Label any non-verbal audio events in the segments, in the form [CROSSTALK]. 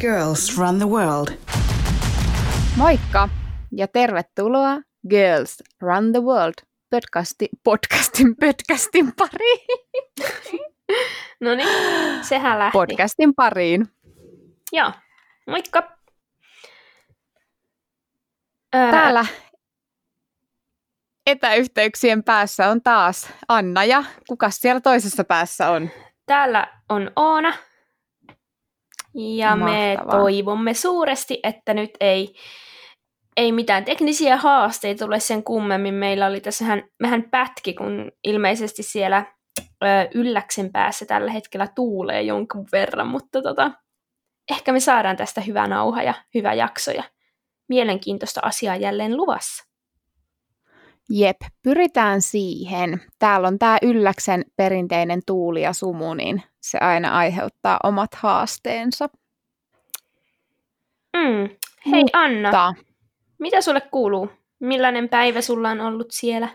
Girls Run the World. Moikka ja tervetuloa Girls Run the World podcasti, podcastin, podcastin pariin. No niin, sehän lähti. Podcastin pariin. Joo, moikka. Täällä etäyhteyksien päässä on taas Anna ja kuka siellä toisessa päässä on? Täällä on Oona. Ja Mahtavaa. me toivomme suuresti, että nyt ei, ei mitään teknisiä haasteita tule sen kummemmin. Meillä oli tässä vähän, vähän pätki, kun ilmeisesti siellä ö, ylläksen päässä tällä hetkellä tuulee jonkun verran, mutta tota, ehkä me saadaan tästä hyvä nauha ja hyvä jakso ja mielenkiintoista asiaa jälleen luvassa. Jep, pyritään siihen. Täällä on tämä Ylläksen perinteinen tuuli ja sumu, niin se aina aiheuttaa omat haasteensa. Mm. Hei Mutta... Anna, mitä sulle kuuluu? Millainen päivä sulla on ollut siellä?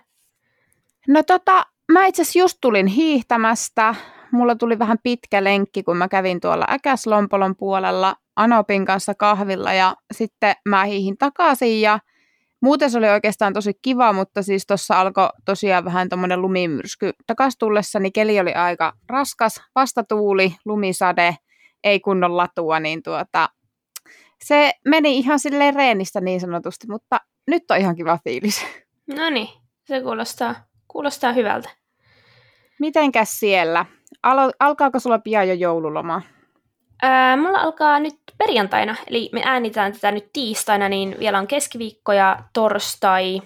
No tota, mä itse asiassa just tulin hiihtämästä. Mulla tuli vähän pitkä lenkki, kun mä kävin tuolla Äkäslompolon puolella Anopin kanssa kahvilla ja sitten mä hiihin takaisin ja Muuten se oli oikeastaan tosi kiva, mutta siis tuossa alkoi tosiaan vähän tuommoinen lumimyrsky. Takas tullessa niin keli oli aika raskas, vastatuuli, lumisade, ei kunnon latua, niin tuota, se meni ihan silleen reenistä niin sanotusti, mutta nyt on ihan kiva fiilis. No niin, se kuulostaa, kuulostaa hyvältä. Mitenkäs siellä? Alo- alkaako sulla pian jo joululoma? Ää, mulla alkaa nyt perjantaina, eli me äänitään tätä nyt tiistaina, niin vielä on keskiviikko ja torstai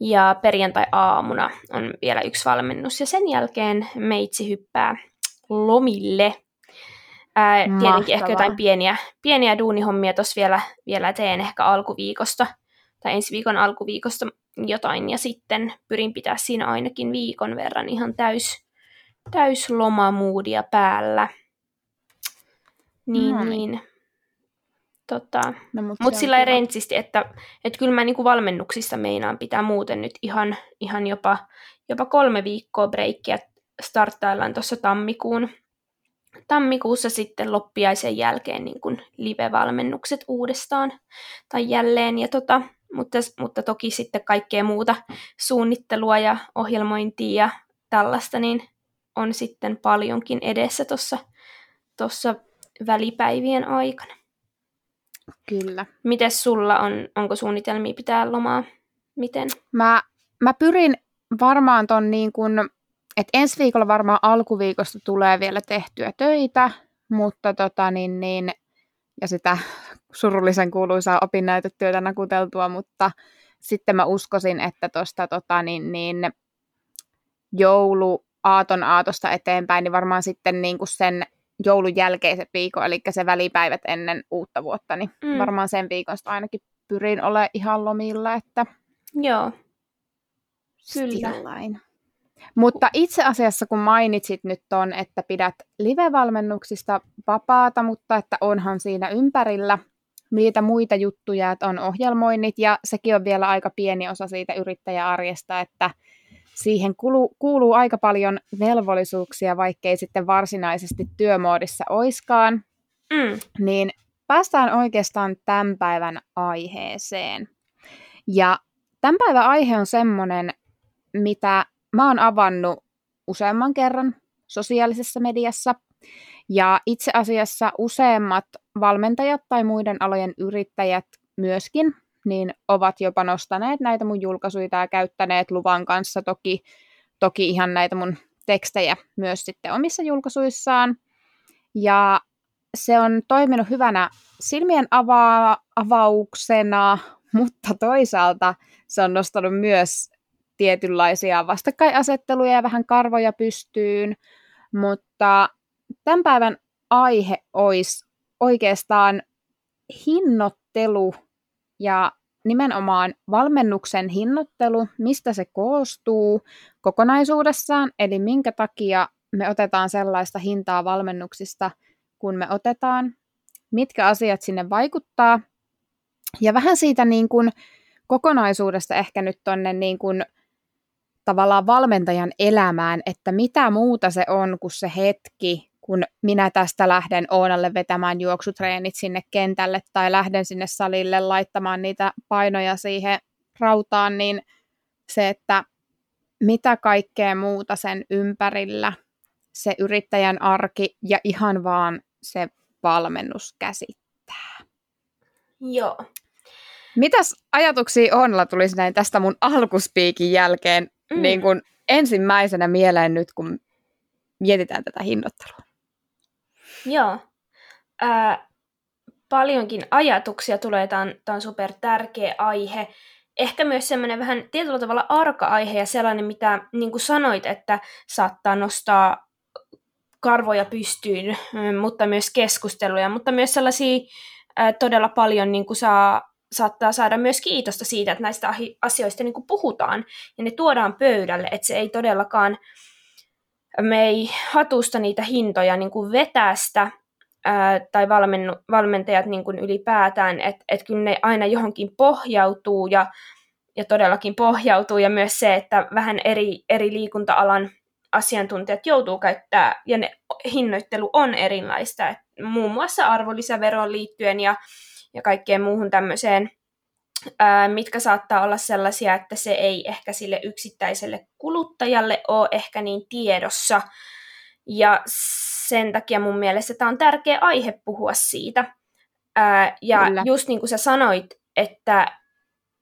ja perjantai-aamuna on vielä yksi valmennus. Ja sen jälkeen meitsi hyppää lomille. Ää, tietenkin ehkä jotain pieniä, pieniä duunihommia tuossa vielä, vielä teen ehkä alkuviikosta tai ensi viikon alkuviikosta jotain, ja sitten pyrin pitää siinä ainakin viikon verran ihan täys, täys lomamuudia päällä. Niin, no niin. Tota, no, mutta mut sillä rentsisti, että, että kyllä mä niinku valmennuksista meinaan pitää muuten nyt ihan, ihan jopa, jopa kolme viikkoa breikkiä starttaillaan tuossa tammikuun, tammikuussa sitten loppiaisen jälkeen niin kuin live-valmennukset uudestaan tai jälleen. Ja tota, mutta, mutta toki sitten kaikkea muuta suunnittelua ja ohjelmointia ja tällaista, niin on sitten paljonkin edessä tuossa välipäivien aikana. Kyllä. Mites sulla on, onko suunnitelmia pitää lomaa? Miten? Mä, mä pyrin varmaan ton niin kun, että ensi viikolla varmaan alkuviikosta tulee vielä tehtyä töitä, mutta tota niin, niin ja sitä [LAUGHS] surullisen kuuluisaa opinnäytetyötä nakuteltua, mutta sitten mä uskoisin, että tuosta tota niin, niin joulu aaton aatosta eteenpäin, niin varmaan sitten niin kuin sen joulun jälkeisen viikon, eli se välipäivät ennen uutta vuotta, niin mm. varmaan sen viikosta ainakin pyrin olemaan ihan lomilla, että Joo, kyllä. Stillain. Mutta itse asiassa kun mainitsit nyt ton, että pidät live-valmennuksista vapaata, mutta että onhan siinä ympärillä niitä muita juttuja, että on ohjelmoinnit ja sekin on vielä aika pieni osa siitä yrittäjäarjesta, että siihen kuuluu, kuuluu aika paljon velvollisuuksia, vaikkei sitten varsinaisesti työmoodissa oiskaan, mm. niin päästään oikeastaan tämän päivän aiheeseen. Ja tämän päivän aihe on semmoinen, mitä mä oon avannut useamman kerran sosiaalisessa mediassa. Ja itse asiassa useimmat valmentajat tai muiden alojen yrittäjät myöskin niin ovat jopa nostaneet näitä mun julkaisuja ja käyttäneet luvan kanssa toki, toki ihan näitä mun tekstejä myös sitten omissa julkaisuissaan. Ja se on toiminut hyvänä silmien ava- avauksena, [LAUGHS] mutta toisaalta se on nostanut myös tietynlaisia vastakkainasetteluja ja vähän karvoja pystyyn, mutta tämän päivän aihe olisi oikeastaan hinnoittelu ja nimenomaan valmennuksen hinnoittelu, mistä se koostuu kokonaisuudessaan, eli minkä takia me otetaan sellaista hintaa valmennuksista, kun me otetaan, mitkä asiat sinne vaikuttaa, ja vähän siitä niin kuin kokonaisuudesta ehkä nyt tonne niin kuin tavallaan valmentajan elämään, että mitä muuta se on kuin se hetki, kun minä tästä lähden Oonalle vetämään juoksutreenit sinne kentälle tai lähden sinne salille laittamaan niitä painoja siihen rautaan, niin se, että mitä kaikkea muuta sen ympärillä se yrittäjän arki ja ihan vaan se valmennus käsittää. Joo. Mitäs ajatuksia Oonalla tulisi näin tästä mun alkuspiikin jälkeen mm. niin kun ensimmäisenä mieleen nyt, kun mietitään tätä hinnoittelua? Joo. Ää, paljonkin ajatuksia tulee. Tämä on, on super tärkeä aihe. Ehkä myös semmoinen vähän tietyllä tavalla arka-aihe ja sellainen, mitä niin kuin sanoit, että saattaa nostaa karvoja pystyyn, mutta myös keskusteluja, mutta myös sellaisia ää, todella paljon niin kuin saa, saattaa saada myös kiitosta siitä, että näistä asioista niin kuin puhutaan ja ne tuodaan pöydälle, että se ei todellakaan me ei hatusta niitä hintoja niin kuin vetästä, ää, tai valmennu, valmentajat niin kuin ylipäätään, että et kyllä ne aina johonkin pohjautuu ja, ja todellakin pohjautuu, ja myös se, että vähän eri, eri liikunta-alan asiantuntijat joutuu käyttää, ja ne hinnoittelu on erilaista, et muun muassa arvonlisäveroon liittyen ja, ja kaikkeen muuhun tämmöiseen mitkä saattaa olla sellaisia, että se ei ehkä sille yksittäiselle kuluttajalle ole ehkä niin tiedossa. Ja sen takia mun mielestä tämä on tärkeä aihe puhua siitä. Ja Kyllä. just niin kuin sä sanoit, että,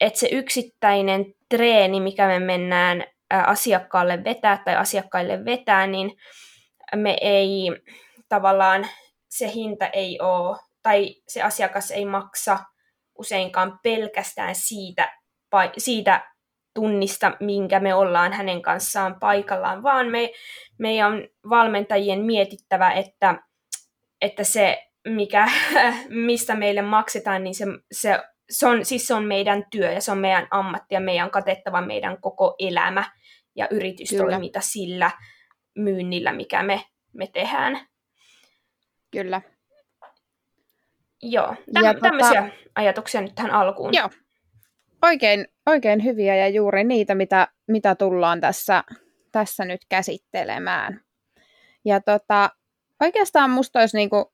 että se yksittäinen treeni, mikä me mennään ää, asiakkaalle vetää tai asiakkaille vetää, niin me ei tavallaan, se hinta ei ole, tai se asiakas ei maksa useinkaan pelkästään siitä, siitä tunnista, minkä me ollaan hänen kanssaan paikallaan, vaan me, meidän on valmentajien mietittävä, että, että se, mikä, [LAUGHS] mistä meille maksetaan, niin se, se, se, on, siis se on meidän työ ja se on meidän ammatti ja meidän on katettava meidän koko elämä ja yritystoiminta Kyllä. sillä myynnillä, mikä me, me tehdään. Kyllä. Joo, Täm, ja tämmöisiä tota, ajatuksia nyt tähän alkuun. Joo, oikein, oikein hyviä ja juuri niitä, mitä, mitä tullaan tässä, tässä nyt käsittelemään. Ja tota, oikeastaan musta olisi niinku,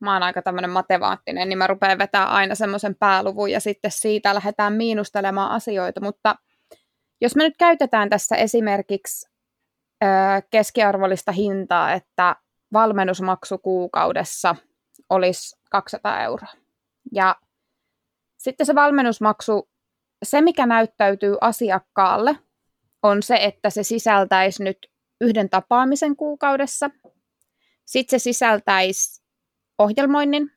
mä oon aika tämmöinen matemaattinen, niin mä rupean vetämään aina semmoisen pääluvun ja sitten siitä lähdetään miinustelemaan asioita, mutta jos me nyt käytetään tässä esimerkiksi ö, keskiarvollista hintaa, että valmennusmaksu kuukaudessa olisi 200 euroa. Ja sitten se valmennusmaksu, se mikä näyttäytyy asiakkaalle, on se, että se sisältäisi nyt yhden tapaamisen kuukaudessa. Sitten se sisältäisi ohjelmoinnin,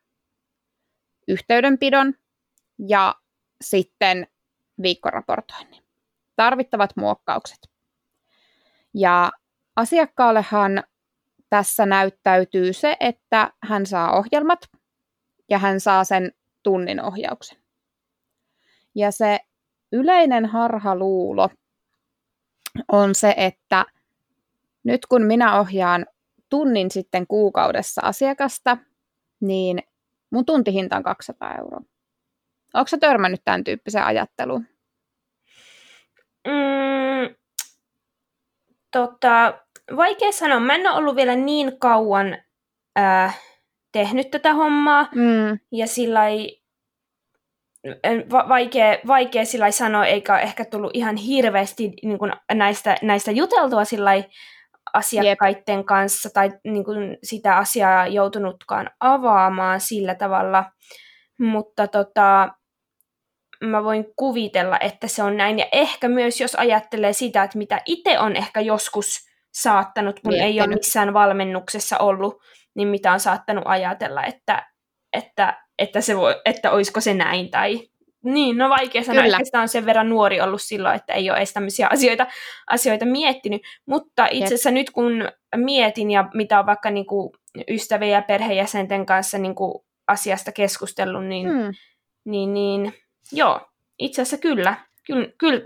yhteydenpidon ja sitten viikkoraportoinnin. Tarvittavat muokkaukset. Ja asiakkaallehan tässä näyttäytyy se, että hän saa ohjelmat ja hän saa sen tunnin ohjauksen. Ja se yleinen harhaluulo on se, että nyt kun minä ohjaan tunnin sitten kuukaudessa asiakasta, niin mun tuntihinta on 200 euroa. Sä törmännyt tämän tyyppiseen ajatteluun? Mm, tota, vaikea sanoa. Mä en ole ollut vielä niin kauan äh, tehnyt tätä hommaa. Mm. Ja sillä va- vaikea, vaikea sillä sanoa, eikä ehkä tullut ihan hirveästi niin kuin näistä, näistä juteltua sillä asiakkaiden Jep. kanssa tai niin kuin sitä asiaa joutunutkaan avaamaan sillä tavalla. Mutta tota, mä voin kuvitella, että se on näin. Ja ehkä myös, jos ajattelee sitä, että mitä itse on ehkä joskus saattanut, kun Miettinyt. ei ole missään valmennuksessa ollut, niin mitä on saattanut ajatella, että, että, että, se voi, että olisiko se näin tai niin, no vaikea sanoa, Kyllä. että on sen verran nuori ollut silloin, että ei ole edes tämmöisiä [LAUGHS] asioita, asioita miettinyt, mutta itse asiassa nyt kun mietin ja mitä on vaikka niin kuin ystävien ja perheenjäsenten kanssa niin kuin asiasta keskustellut, niin, hmm. niin, niin joo, itse asiassa kyllä, kyllä, kyllä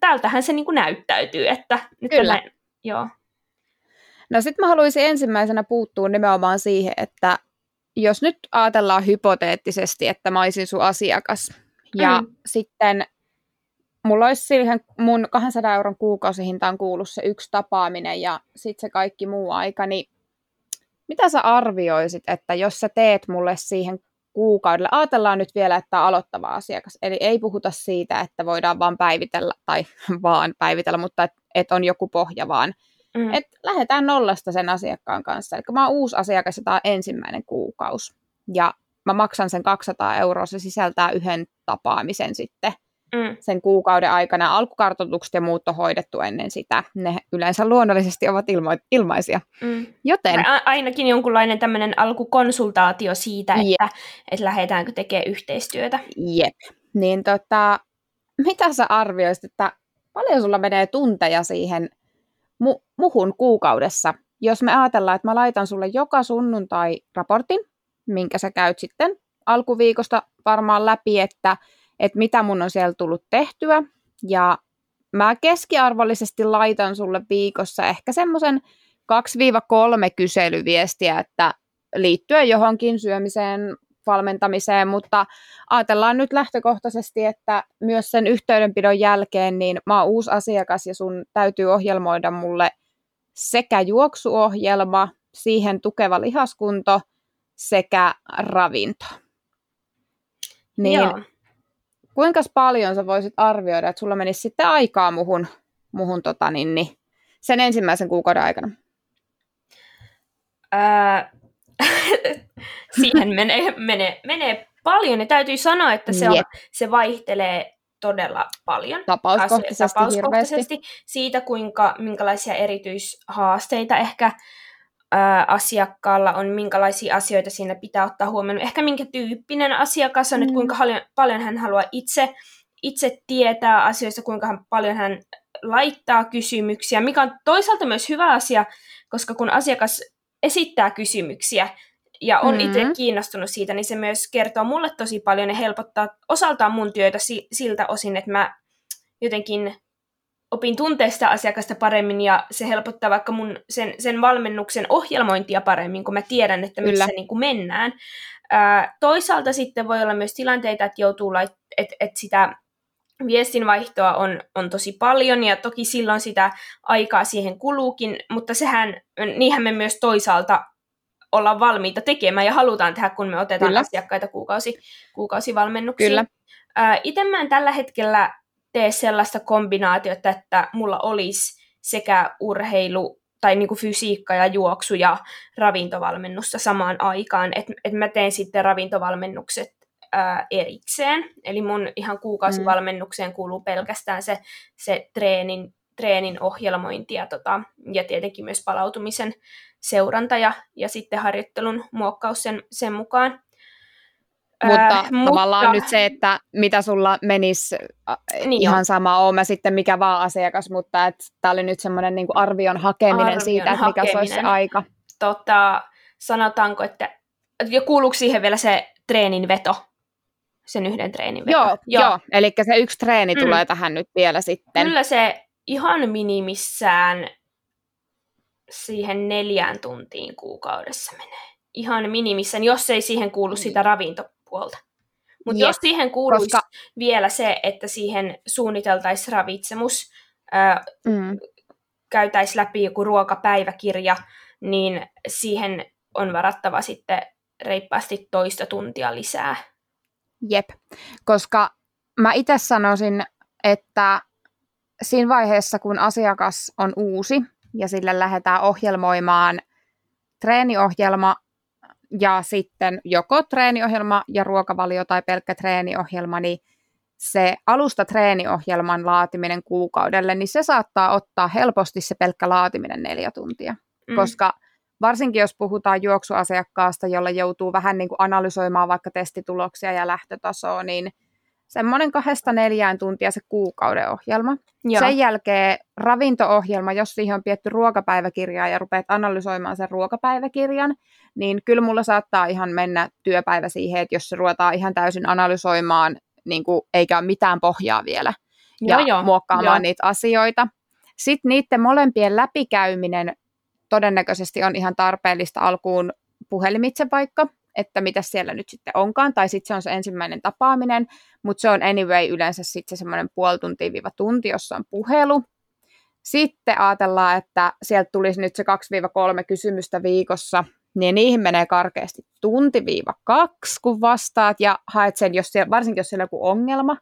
tältähän se niin kuin näyttäytyy, että nyt kyllä. Näin, joo. No sitten mä haluaisin ensimmäisenä puuttua nimenomaan siihen, että jos nyt ajatellaan hypoteettisesti, että mä olisin sun asiakas, ja mm. sitten mulla olisi siihen mun 200 euron kuukausihintaan kuullut se yksi tapaaminen ja sitten se kaikki muu aika, niin mitä sä arvioisit, että jos sä teet mulle siihen kuukaudelle, ajatellaan nyt vielä, että on aloittava asiakas, eli ei puhuta siitä, että voidaan vaan päivitellä, tai [LAUGHS] vaan päivitellä, mutta että et on joku pohja vaan, mm. että lähdetään nollasta sen asiakkaan kanssa. Eli mä oon uusi asiakas ja tämä on ensimmäinen kuukausi, ja mä maksan sen 200 euroa, se sisältää yhden tapaamisen sitten mm. sen kuukauden aikana. Alkukartoitukset ja muut on hoidettu ennen sitä. Ne yleensä luonnollisesti ovat ilmo- ilmaisia. Mm. Joten... A- ainakin jonkunlainen tämmöinen alkukonsultaatio siitä, että, yep. että lähdetäänkö tekemään yhteistyötä. Jep. Niin tota, mitä sä arvioisit, että paljon sulla menee tunteja siihen mu- muhun kuukaudessa, jos me ajatellaan, että mä laitan sulle joka sunnuntai raportin, minkä sä käyt sitten alkuviikosta varmaan läpi, että, että mitä mun on siellä tullut tehtyä. Ja mä keskiarvollisesti laitan sulle viikossa ehkä semmoisen 2-3 kyselyviestiä, että liittyen johonkin syömiseen, valmentamiseen, mutta ajatellaan nyt lähtökohtaisesti, että myös sen yhteydenpidon jälkeen, niin mä oon uusi asiakas ja sun täytyy ohjelmoida mulle sekä juoksuohjelma, siihen tukeva lihaskunto – sekä ravinto. Niin Joo. kuinka paljon sä voisit arvioida, että sulla menisi sitten aikaa muhun, muhun tota, niin, niin, sen ensimmäisen kuukauden aikana? Ää, [LAUGHS] siihen menee, menee, menee paljon. Ja täytyy sanoa, että se, on, se vaihtelee todella paljon. Tapauskohtaisesti, tapauskohtaisesti siitä, kuinka, minkälaisia erityishaasteita ehkä ää, asiakkaalla on, minkälaisia asioita siinä pitää ottaa huomioon. Ehkä minkä tyyppinen asiakas on, mm. että kuinka paljon, paljon hän haluaa itse, itse tietää asioista, kuinka hän, paljon hän laittaa kysymyksiä, mikä on toisaalta myös hyvä asia, koska kun asiakas esittää kysymyksiä ja on mm-hmm. itse kiinnostunut siitä, niin se myös kertoo mulle tosi paljon ja helpottaa osaltaan mun työtä si- siltä osin, että mä jotenkin opin tuntea sitä asiakasta paremmin ja se helpottaa vaikka mun sen, sen valmennuksen ohjelmointia paremmin, kun mä tiedän, että Kyllä. missä niin kuin mennään. Ää, toisaalta sitten voi olla myös tilanteita, että joutuu lait- että et sitä viestinvaihtoa on, on tosi paljon ja toki silloin sitä aikaa siihen kuluukin, mutta sehän, niinhän me myös toisaalta olla valmiita tekemään ja halutaan tehdä, kun me otetaan Kyllä. asiakkaita kuukausi, kuukausivalmennuksiin. Kyllä. itse mä en tällä hetkellä tee sellaista kombinaatiota, että mulla olisi sekä urheilu tai niin kuin fysiikka ja juoksu ja ravintovalmennusta samaan aikaan, että et mä teen sitten ravintovalmennukset ää, erikseen. Eli mun ihan kuukausivalmennukseen kuuluu pelkästään se, se treenin, treenin ohjelmointi ja, tota, ja tietenkin myös palautumisen seuranta ja, ja sitten harjoittelun muokkaus sen, sen mukaan. Mutta äh, tavallaan mutta... nyt se, että mitä sulla menisi niin ihan jo. sama, on mä sitten mikä vaan asiakas, mutta tämä oli nyt semmoinen niin arvion hakeminen arvion siitä, että mikä se olisi se aika. Tota, sanotaanko, että ja kuuluuko siihen vielä se treenin veto? Sen yhden treenin veto? Joo, joo. joo. eli se yksi treeni mm. tulee tähän nyt vielä sitten. Kyllä se ihan minimissään siihen neljään tuntiin kuukaudessa menee. Ihan minimissään, jos ei siihen kuulu mm. sitä ravinto puolta. Mutta jos siihen kuuluisi koska... vielä se, että siihen suunniteltaisiin ravitsemus, ää, mm. käytäisiin läpi joku ruokapäiväkirja, niin siihen on varattava sitten reippaasti toista tuntia lisää. Jep, koska mä itse sanoisin, että siinä vaiheessa, kun asiakas on uusi ja sille lähdetään ohjelmoimaan treeniohjelma, ja sitten joko treeniohjelma ja ruokavalio tai pelkkä treeniohjelma, niin se alusta treeniohjelman laatiminen kuukaudelle, niin se saattaa ottaa helposti se pelkkä laatiminen neljä tuntia. Mm. Koska varsinkin jos puhutaan juoksuasiakkaasta, jolla joutuu vähän niin kuin analysoimaan vaikka testituloksia ja lähtötasoa, niin semmoinen kahdesta neljään tuntia se kuukauden ohjelma. Joo. Sen jälkeen ravinto-ohjelma, jos siihen on pietty ruokapäiväkirjaa ja rupeat analysoimaan sen ruokapäiväkirjan, niin kyllä mulla saattaa ihan mennä työpäivä siihen, että jos se ruvetaan ihan täysin analysoimaan, niin kuin, eikä ole mitään pohjaa vielä, ja joo, joo. muokkaamaan joo. niitä asioita. Sitten niiden molempien läpikäyminen todennäköisesti on ihan tarpeellista alkuun puhelimitse vaikka, että mitä siellä nyt sitten onkaan, tai sitten se on se ensimmäinen tapaaminen, mutta se on anyway yleensä sitten se semmoinen puoli tuntia tunti, jossa on puhelu. Sitten ajatellaan, että sieltä tulisi nyt se 2-3 kysymystä viikossa, niin niihin menee karkeasti tunti-viiva kaksi, kun vastaat ja haet sen, jos siellä, varsinkin jos siellä on joku ongelma.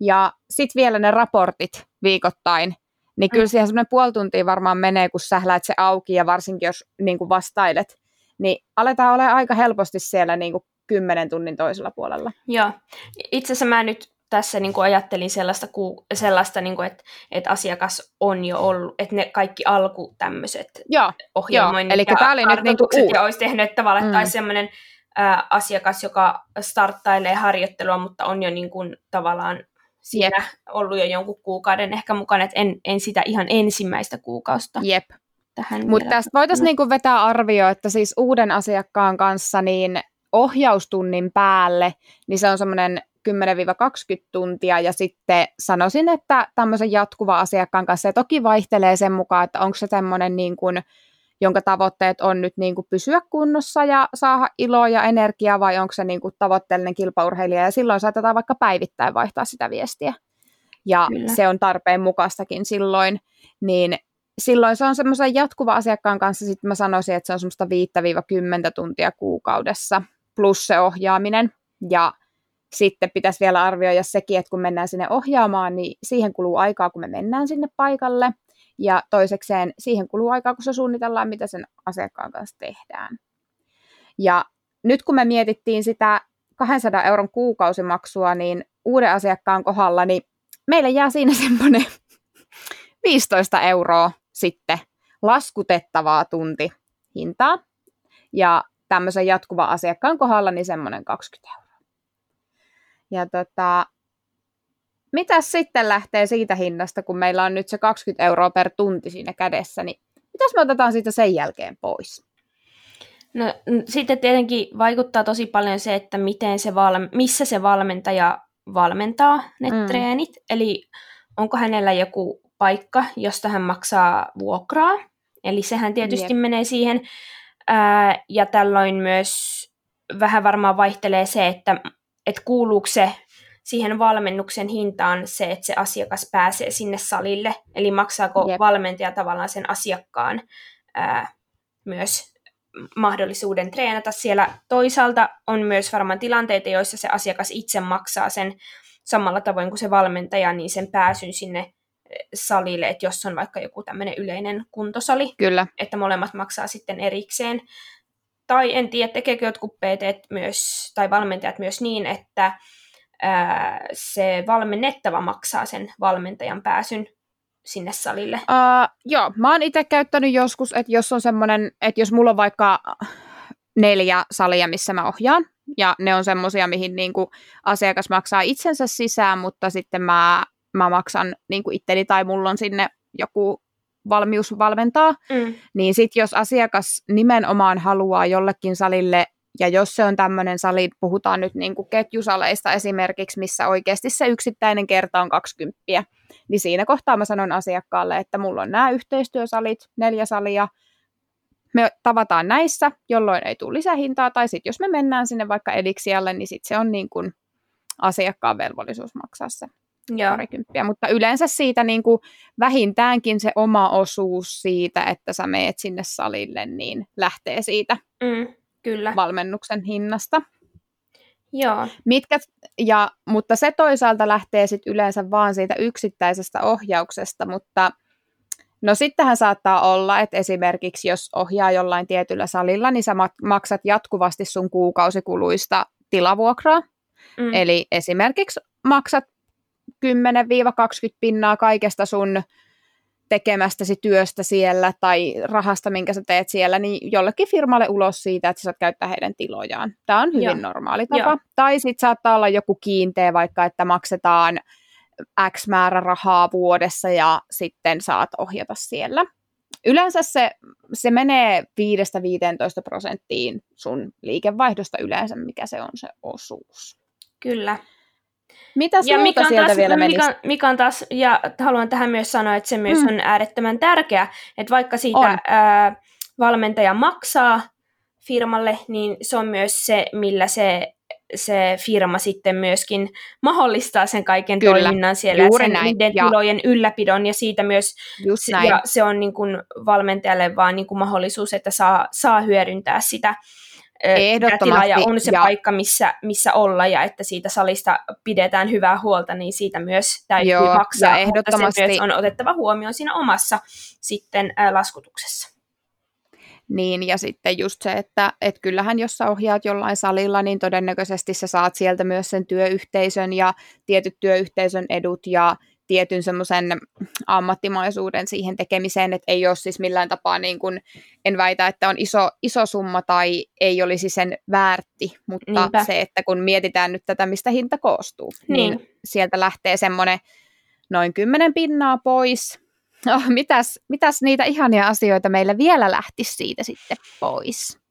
Ja sitten vielä ne raportit viikoittain, niin kyllä mm. siihen semmoinen puoli tuntia varmaan menee, kun sähläät se auki ja varsinkin jos niin kuin vastailet, niin aletaan olla aika helposti siellä niin kuin kymmenen tunnin toisella puolella. Joo. Itse asiassa mä nyt tässä niin kuin ajattelin sellaista, sellaista niin kuin, että, että asiakas on jo ollut, että ne kaikki alku tämmöiset ohjelmoinnit Eli ja tämä oli nyt niin kuin ja olisi tehnyt että tavallaan, mm. sellainen ää, asiakas, joka starttailee harjoittelua, mutta on jo niin kuin, tavallaan Jep. ollut jo jonkun kuukauden ehkä mukana, että en, en sitä ihan ensimmäistä kuukausta Jep. Mutta tästä voitaisiin niinku vetää arvio, että siis uuden asiakkaan kanssa niin ohjaustunnin päälle, niin se on semmoinen 10-20 tuntia ja sitten sanoisin, että tämmöisen jatkuva asiakkaan kanssa, ja toki vaihtelee sen mukaan, että onko se semmoinen niin kuin, jonka tavoitteet on nyt niin kuin pysyä kunnossa ja saada iloa ja energiaa, vai onko se niin kuin tavoitteellinen kilpaurheilija, ja silloin saatetaan vaikka päivittäin vaihtaa sitä viestiä. Ja Kyllä. se on tarpeen mukaistakin silloin, niin silloin se on semmoisen jatkuva asiakkaan kanssa, sitten mä sanoisin, että se on semmoista 5-10 tuntia kuukaudessa, plus se ohjaaminen, ja sitten pitäisi vielä arvioida sekin, että kun mennään sinne ohjaamaan, niin siihen kuluu aikaa, kun me mennään sinne paikalle. Ja toisekseen siihen kuluu aikaa, kun se suunnitellaan, mitä sen asiakkaan kanssa tehdään. Ja nyt kun me mietittiin sitä 200 euron kuukausimaksua, niin uuden asiakkaan kohdalla, niin meille jää siinä [LAUGHS] semmoinen 15 euroa sitten laskutettavaa tunti hintaa. Ja tämmöisen jatkuvan asiakkaan kohdalla niin semmoinen 20 euroa. Ja tota, mitä sitten lähtee siitä hinnasta, kun meillä on nyt se 20 euroa per tunti siinä kädessä, niin mitäs me otetaan siitä sen jälkeen pois? No sitten tietenkin vaikuttaa tosi paljon se, että miten se val- missä se valmentaja valmentaa ne mm. treenit. Eli onko hänellä joku paikka, josta hän maksaa vuokraa. Eli sehän tietysti Jep. menee siihen. Ää, ja tällöin myös vähän varmaan vaihtelee se, että että kuuluuko se siihen valmennuksen hintaan se, että se asiakas pääsee sinne salille, eli maksaako Jep. valmentaja tavallaan sen asiakkaan ää, myös mahdollisuuden treenata siellä. Toisaalta on myös varmaan tilanteita, joissa se asiakas itse maksaa sen samalla tavoin kuin se valmentaja, niin sen pääsyn sinne salille, että jos on vaikka joku tämmöinen yleinen kuntosali, Kyllä. että molemmat maksaa sitten erikseen tai en tiedä, tekeekö jotkut PT myös, tai valmentajat myös niin, että ää, se valmennettava maksaa sen valmentajan pääsyn sinne salille? Uh, joo, mä oon itse käyttänyt joskus, että jos on semmoinen, että jos mulla on vaikka neljä salia, missä mä ohjaan, ja ne on semmoisia, mihin niinku asiakas maksaa itsensä sisään, mutta sitten mä, mä maksan niinku itteni tai mulla on sinne joku valmius valmentaa, mm. niin sitten jos asiakas nimenomaan haluaa jollekin salille, ja jos se on tämmöinen sali, puhutaan nyt niin kuin ketjusaleista esimerkiksi, missä oikeasti se yksittäinen kerta on 20, niin siinä kohtaa mä sanon asiakkaalle, että mulla on nämä yhteistyösalit, neljä salia, me tavataan näissä, jolloin ei tule lisähintaa, tai sitten jos me mennään sinne vaikka ediksialle, niin sitten se on niin kuin asiakkaan velvollisuus maksaa se Joo. parikymppiä, mutta yleensä siitä niin kuin vähintäänkin se oma osuus siitä, että sä meet sinne salille, niin lähtee siitä. Mm, kyllä. valmennuksen hinnasta. Joo. Mitkä, ja, mutta se toisaalta lähtee sit yleensä vaan siitä yksittäisestä ohjauksesta, mutta no sittenhän saattaa olla, että esimerkiksi jos ohjaa jollain tietyllä salilla, niin sä maksat jatkuvasti sun kuukausikuluista tilavuokraa. Mm. Eli esimerkiksi maksat 10-20 pinnaa kaikesta sun tekemästäsi työstä siellä tai rahasta, minkä sä teet siellä, niin jollekin firmalle ulos siitä, että sä saat käyttää heidän tilojaan. Tämä on hyvin Joo. normaali tapa. Joo. Tai sitten saattaa olla joku kiinteä vaikka, että maksetaan X määrä rahaa vuodessa ja sitten saat ohjata siellä. Yleensä se, se menee 5-15 prosenttiin sun liikevaihdosta yleensä, mikä se on se osuus. Kyllä. Mitä ja mikä on sieltä taas, vielä menisi? Mikä, mikä on taas, ja haluan tähän myös sanoa, että se myös mm. on äärettömän tärkeä, että vaikka siitä ää, valmentaja maksaa firmalle, niin se on myös se, millä se se firma sitten myöskin mahdollistaa sen kaiken Kyllä, toiminnan siellä, juuri sen näin. niiden ja... tilojen ylläpidon, ja siitä myös se, ja se on niin kuin valmentajalle vaan niin kuin mahdollisuus, että saa, saa hyödyntää sitä tilaa ja on se ja... paikka, missä, missä olla ja että siitä salista pidetään hyvää huolta, niin siitä myös täytyy Joo, maksaa, ja ehdottomasti... mutta se myös on otettava huomioon siinä omassa sitten ää, laskutuksessa. Niin, ja sitten just se, että et kyllähän jos sä ohjaat jollain salilla, niin todennäköisesti sä saat sieltä myös sen työyhteisön ja tietyt työyhteisön edut ja tietyn semmoisen ammattimaisuuden siihen tekemiseen, että ei ole siis millään tapaa, niin kuin, en väitä, että on iso, iso summa tai ei olisi sen väärti, mutta Niinpä. se, että kun mietitään nyt tätä, mistä hinta koostuu, niin, niin sieltä lähtee semmoinen noin kymmenen pinnaa pois. Oh, mitäs, mitäs niitä ihania asioita meillä vielä lähtisi siitä sitten pois?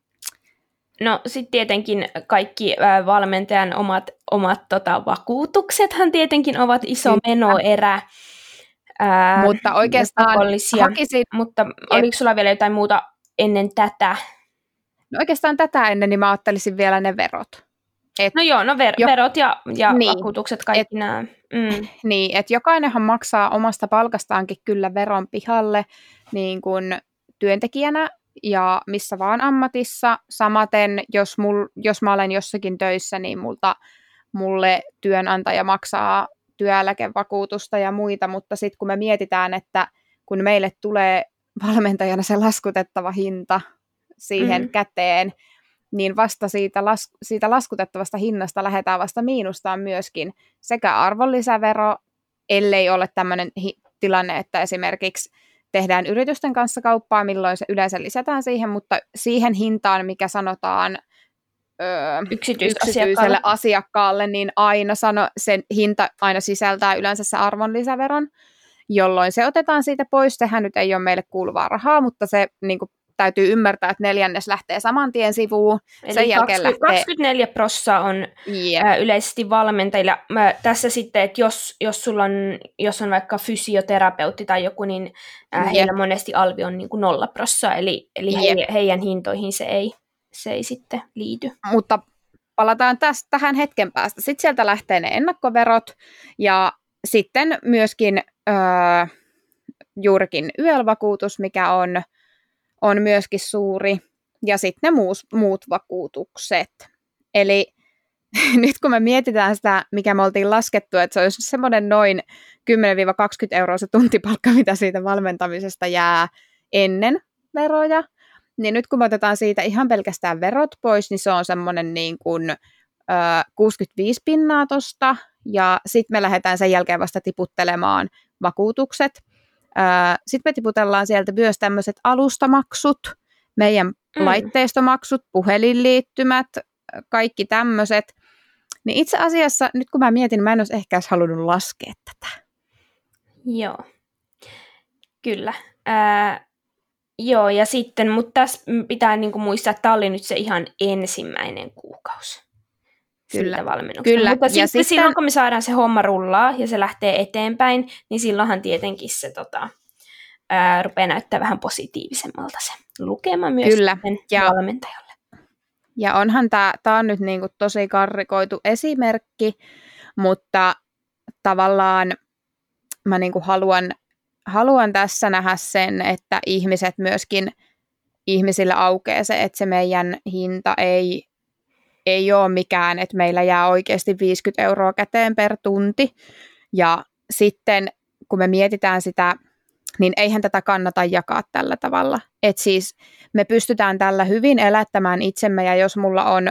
No sitten tietenkin kaikki äh, valmentajan omat, omat tota, vakuutuksethan tietenkin ovat iso menoerä. Ää, mutta oikeastaan hakisin, Mutta oliko sulla vielä jotain muuta ennen tätä? No oikeastaan tätä ennen, niin mä ajattelisin vielä ne verot. Et, no joo, no ver- jo, verot ja, ja niin, vakuutukset, kaikki et, nämä. Mm. [CLEARS THROAT] Niin, että jokainenhan maksaa omasta palkastaankin kyllä veron pihalle niin kuin työntekijänä ja missä vaan ammatissa. Samaten, jos, mul, jos mä olen jossakin töissä, niin multa, mulle työnantaja maksaa työeläkevakuutusta ja muita, mutta sitten kun me mietitään, että kun meille tulee valmentajana se laskutettava hinta siihen mm. käteen, niin vasta siitä, las, siitä laskutettavasta hinnasta lähdetään vasta miinustaan myöskin sekä arvonlisävero, ellei ole tämmöinen hi- tilanne, että esimerkiksi tehdään yritysten kanssa kauppaa, milloin se yleensä lisätään siihen, mutta siihen hintaan, mikä sanotaan öö, yksityiselle asiakkaalle, niin aina sano, sen hinta aina sisältää yleensä se arvonlisäveron, jolloin se otetaan siitä pois. Sehän nyt ei ole meille kuuluvaa rahaa, mutta se niin kuin, täytyy ymmärtää, että neljännes lähtee saman tien sivuun. Eli Sen jälkeen 20, lähtee... 24 prossaa on yep. ä, yleisesti valmentajilla. Mä, tässä sitten, että jos, jos sulla on, jos on vaikka fysioterapeutti tai joku, niin yep. heillä monesti alvi on niin kuin nolla prossaa, eli, eli yep. he, heidän hintoihin se ei, se ei sitten liity. Mutta palataan tästä, tähän hetken päästä. Sitten sieltä lähtee ne ennakkoverot ja sitten myöskin öö, juurikin YEL-vakuutus, mikä on on myöskin suuri, ja sitten ne muus, muut vakuutukset. Eli [LAUGHS] nyt kun me mietitään sitä, mikä me oltiin laskettu, että se olisi semmoinen noin 10-20 euroa se tuntipalkka, [LAUGHS] mitä siitä valmentamisesta jää ennen veroja, niin nyt kun me otetaan siitä ihan pelkästään verot pois, niin se on semmoinen niin kuin, ö, 65 pinnaa tosta, ja sitten me lähdetään sen jälkeen vasta tiputtelemaan vakuutukset. Sitten me tiputellaan sieltä myös tämmöiset alustamaksut, meidän mm. laitteistomaksut, puhelinliittymät, kaikki tämmöiset. Niin itse asiassa, nyt kun mä mietin, mä en olisi ehkä edes halunnut laskea tätä. Joo, kyllä. Ää, joo, ja sitten, mutta tässä pitää niinku muistaa, että tämä oli nyt se ihan ensimmäinen kuukausi. Kyllä. valmennuksesta. Kyllä. Mutta ja sitten, sitten silloin, kun me saadaan se homma rullaa ja se lähtee eteenpäin, niin silloinhan tietenkin se tota, ää, rupeaa näyttää vähän positiivisemmalta se lukema myös Kyllä. ja, valmentajalle. Ja onhan tämä, tämä on nyt niinku tosi karrikoitu esimerkki, mutta tavallaan mä niinku haluan, haluan tässä nähdä sen, että ihmiset myöskin, ihmisillä aukeaa se, että se meidän hinta ei ei ole mikään, että meillä jää oikeasti 50 euroa käteen per tunti. Ja sitten kun me mietitään sitä, niin eihän tätä kannata jakaa tällä tavalla. Et siis me pystytään tällä hyvin elättämään itsemme ja jos mulla on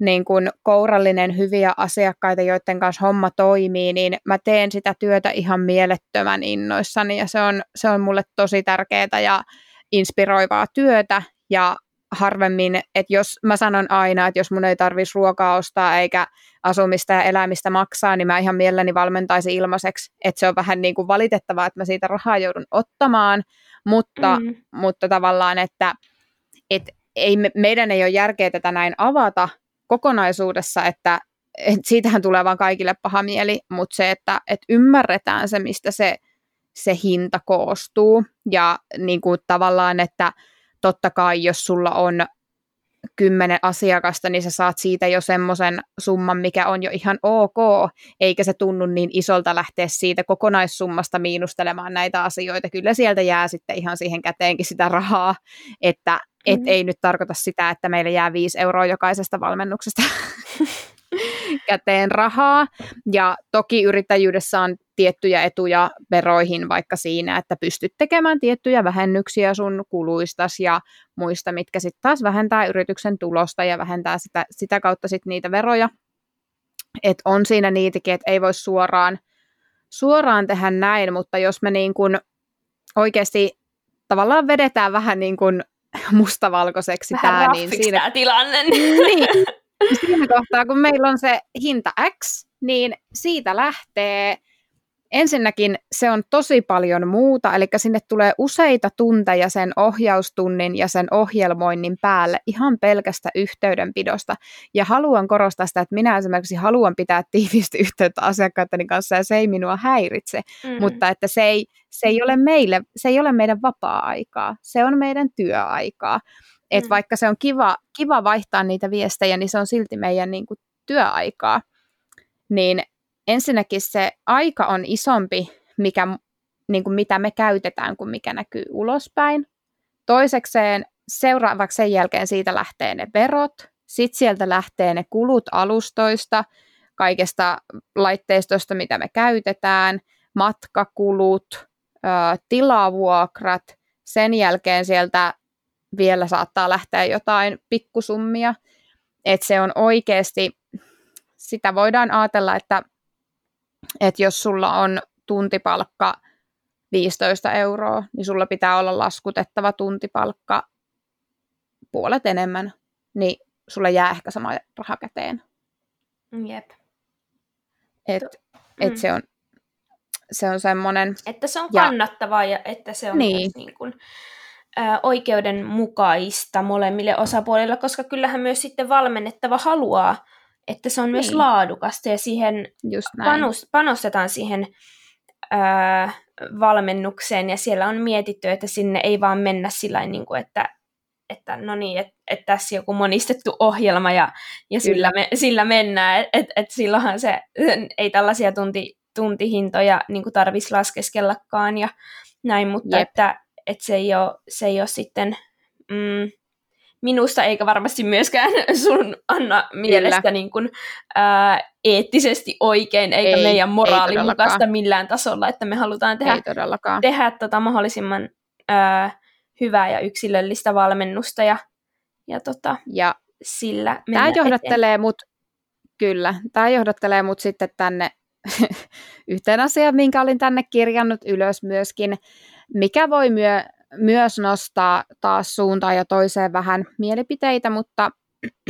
niin kuin kourallinen hyviä asiakkaita, joiden kanssa homma toimii, niin mä teen sitä työtä ihan mielettömän innoissani ja se on, se on mulle tosi tärkeää ja inspiroivaa työtä ja harvemmin, että jos mä sanon aina, että jos mun ei tarvitsisi ruokaa ostaa eikä asumista ja elämistä maksaa, niin mä ihan mielelläni valmentaisin ilmaiseksi, että se on vähän niin kuin valitettavaa, että mä siitä rahaa joudun ottamaan, mutta, mm. mutta tavallaan, että et ei, meidän ei ole järkeä tätä näin avata kokonaisuudessa, että et siitähän tulee vaan kaikille paha mieli, mutta se, että et ymmärretään se, mistä se, se hinta koostuu ja niin kuin tavallaan, että totta kai jos sulla on kymmenen asiakasta, niin sä saat siitä jo semmoisen summan, mikä on jo ihan ok, eikä se tunnu niin isolta lähteä siitä kokonaissummasta miinustelemaan näitä asioita. Kyllä sieltä jää sitten ihan siihen käteenkin sitä rahaa, että et mm. ei nyt tarkoita sitä, että meillä jää 5 euroa jokaisesta valmennuksesta [LAUGHS] käteen rahaa. Ja toki yrittäjyydessä on tiettyjä etuja veroihin vaikka siinä, että pystyt tekemään tiettyjä vähennyksiä sun kuluistas ja muista, mitkä sitten taas vähentää yrityksen tulosta ja vähentää sitä, sitä kautta sitten niitä veroja. Että on siinä niitäkin, että ei voi suoraan, suoraan tehdä näin, mutta jos me niin kun oikeasti tavallaan vedetään vähän niin kuin mustavalkoiseksi tämä, niin siinä... tämä tilanne. [LAUGHS] niin, siinä kohtaa, kun meillä on se hinta X, niin siitä lähtee ensinnäkin se on tosi paljon muuta, eli sinne tulee useita tunteja sen ohjaustunnin ja sen ohjelmoinnin päälle ihan pelkästä yhteydenpidosta. Ja haluan korostaa sitä, että minä esimerkiksi haluan pitää tiivisti yhteyttä asiakkaitteni kanssa ja se ei minua häiritse, mm. mutta että se ei, se ei ole meille, se ei ole meidän vapaa-aikaa, se on meidän työaikaa. Et mm. vaikka se on kiva, kiva vaihtaa niitä viestejä, niin se on silti meidän niin kuin, työaikaa. Niin ensinnäkin se aika on isompi, mikä, niin kuin mitä me käytetään, kuin mikä näkyy ulospäin. Toisekseen seuraavaksi sen jälkeen siitä lähtee ne verot, sitten sieltä lähtee ne kulut alustoista, kaikesta laitteistosta, mitä me käytetään, matkakulut, tilavuokrat, sen jälkeen sieltä vielä saattaa lähteä jotain pikkusummia, että se on oikeasti, sitä voidaan ajatella, että että jos sulla on tuntipalkka 15 euroa, niin sulla pitää olla laskutettava tuntipalkka puolet enemmän, niin sulla jää ehkä sama raha käteen. Jep. Et, et mm. se on, se on semmoinen... Että se on kannattavaa ja, ja että se on niin. Myös niin kuin, oikeudenmukaista molemmille osapuolille, koska kyllähän myös sitten valmennettava haluaa että se on niin. myös laadukasta ja siihen panos, panostetaan siihen ää, valmennukseen ja siellä on mietitty, että sinne ei vaan mennä sillä niin kuin, että että no niin, että et tässä joku monistettu ohjelma ja, ja sillä, me, sillä mennään, että et, et silloinhan se ei tällaisia tunti, tuntihintoja niin tarvitsisi laskeskellakaan ja näin, mutta Jep. että et se, ei ole, se ei ole sitten mm, minusta eikä varmasti myöskään [LAUGHS] sun Anna mielestä niin kuin, ää, eettisesti oikein eikä ei, meidän moraalin mukaista millään tasolla, että me halutaan tehdä, tehdä tota mahdollisimman ää, hyvää ja yksilöllistä valmennusta ja, ja, tota, ja sillä Tämä johdattelee mut, kyllä, tämä johdattelee mut sitten tänne [LAUGHS] yhteen asiaan, minkä olin tänne kirjannut ylös myöskin, mikä voi myö, myös nostaa taas suuntaan ja toiseen vähän mielipiteitä, mutta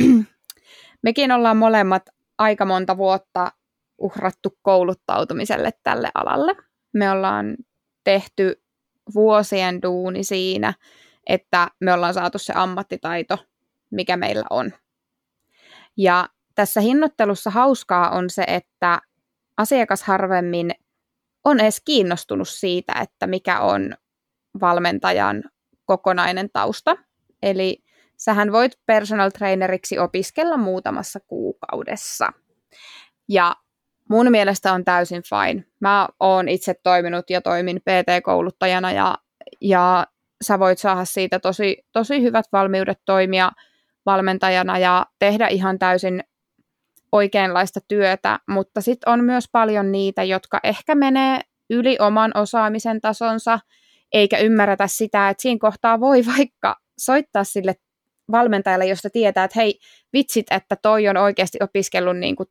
[CLEARS THROAT] mekin ollaan molemmat aika monta vuotta uhrattu kouluttautumiselle tälle alalle. Me ollaan tehty vuosien duuni siinä, että me ollaan saatu se ammattitaito, mikä meillä on. Ja tässä hinnoittelussa hauskaa on se, että asiakas harvemmin on edes kiinnostunut siitä, että mikä on valmentajan kokonainen tausta. Eli sähän voit personal traineriksi opiskella muutamassa kuukaudessa. Ja mun mielestä on täysin fine. Mä oon itse toiminut ja toimin PT-kouluttajana ja, ja sä voit saada siitä tosi, tosi hyvät valmiudet toimia valmentajana ja tehdä ihan täysin oikeanlaista työtä, mutta sitten on myös paljon niitä, jotka ehkä menee yli oman osaamisen tasonsa eikä ymmärretä sitä, että siinä kohtaa voi [LAUGHS] vaikka soittaa sille valmentajalle, josta tietää, että hei, vitsit, että toi on oikeasti opiskellut niin kuin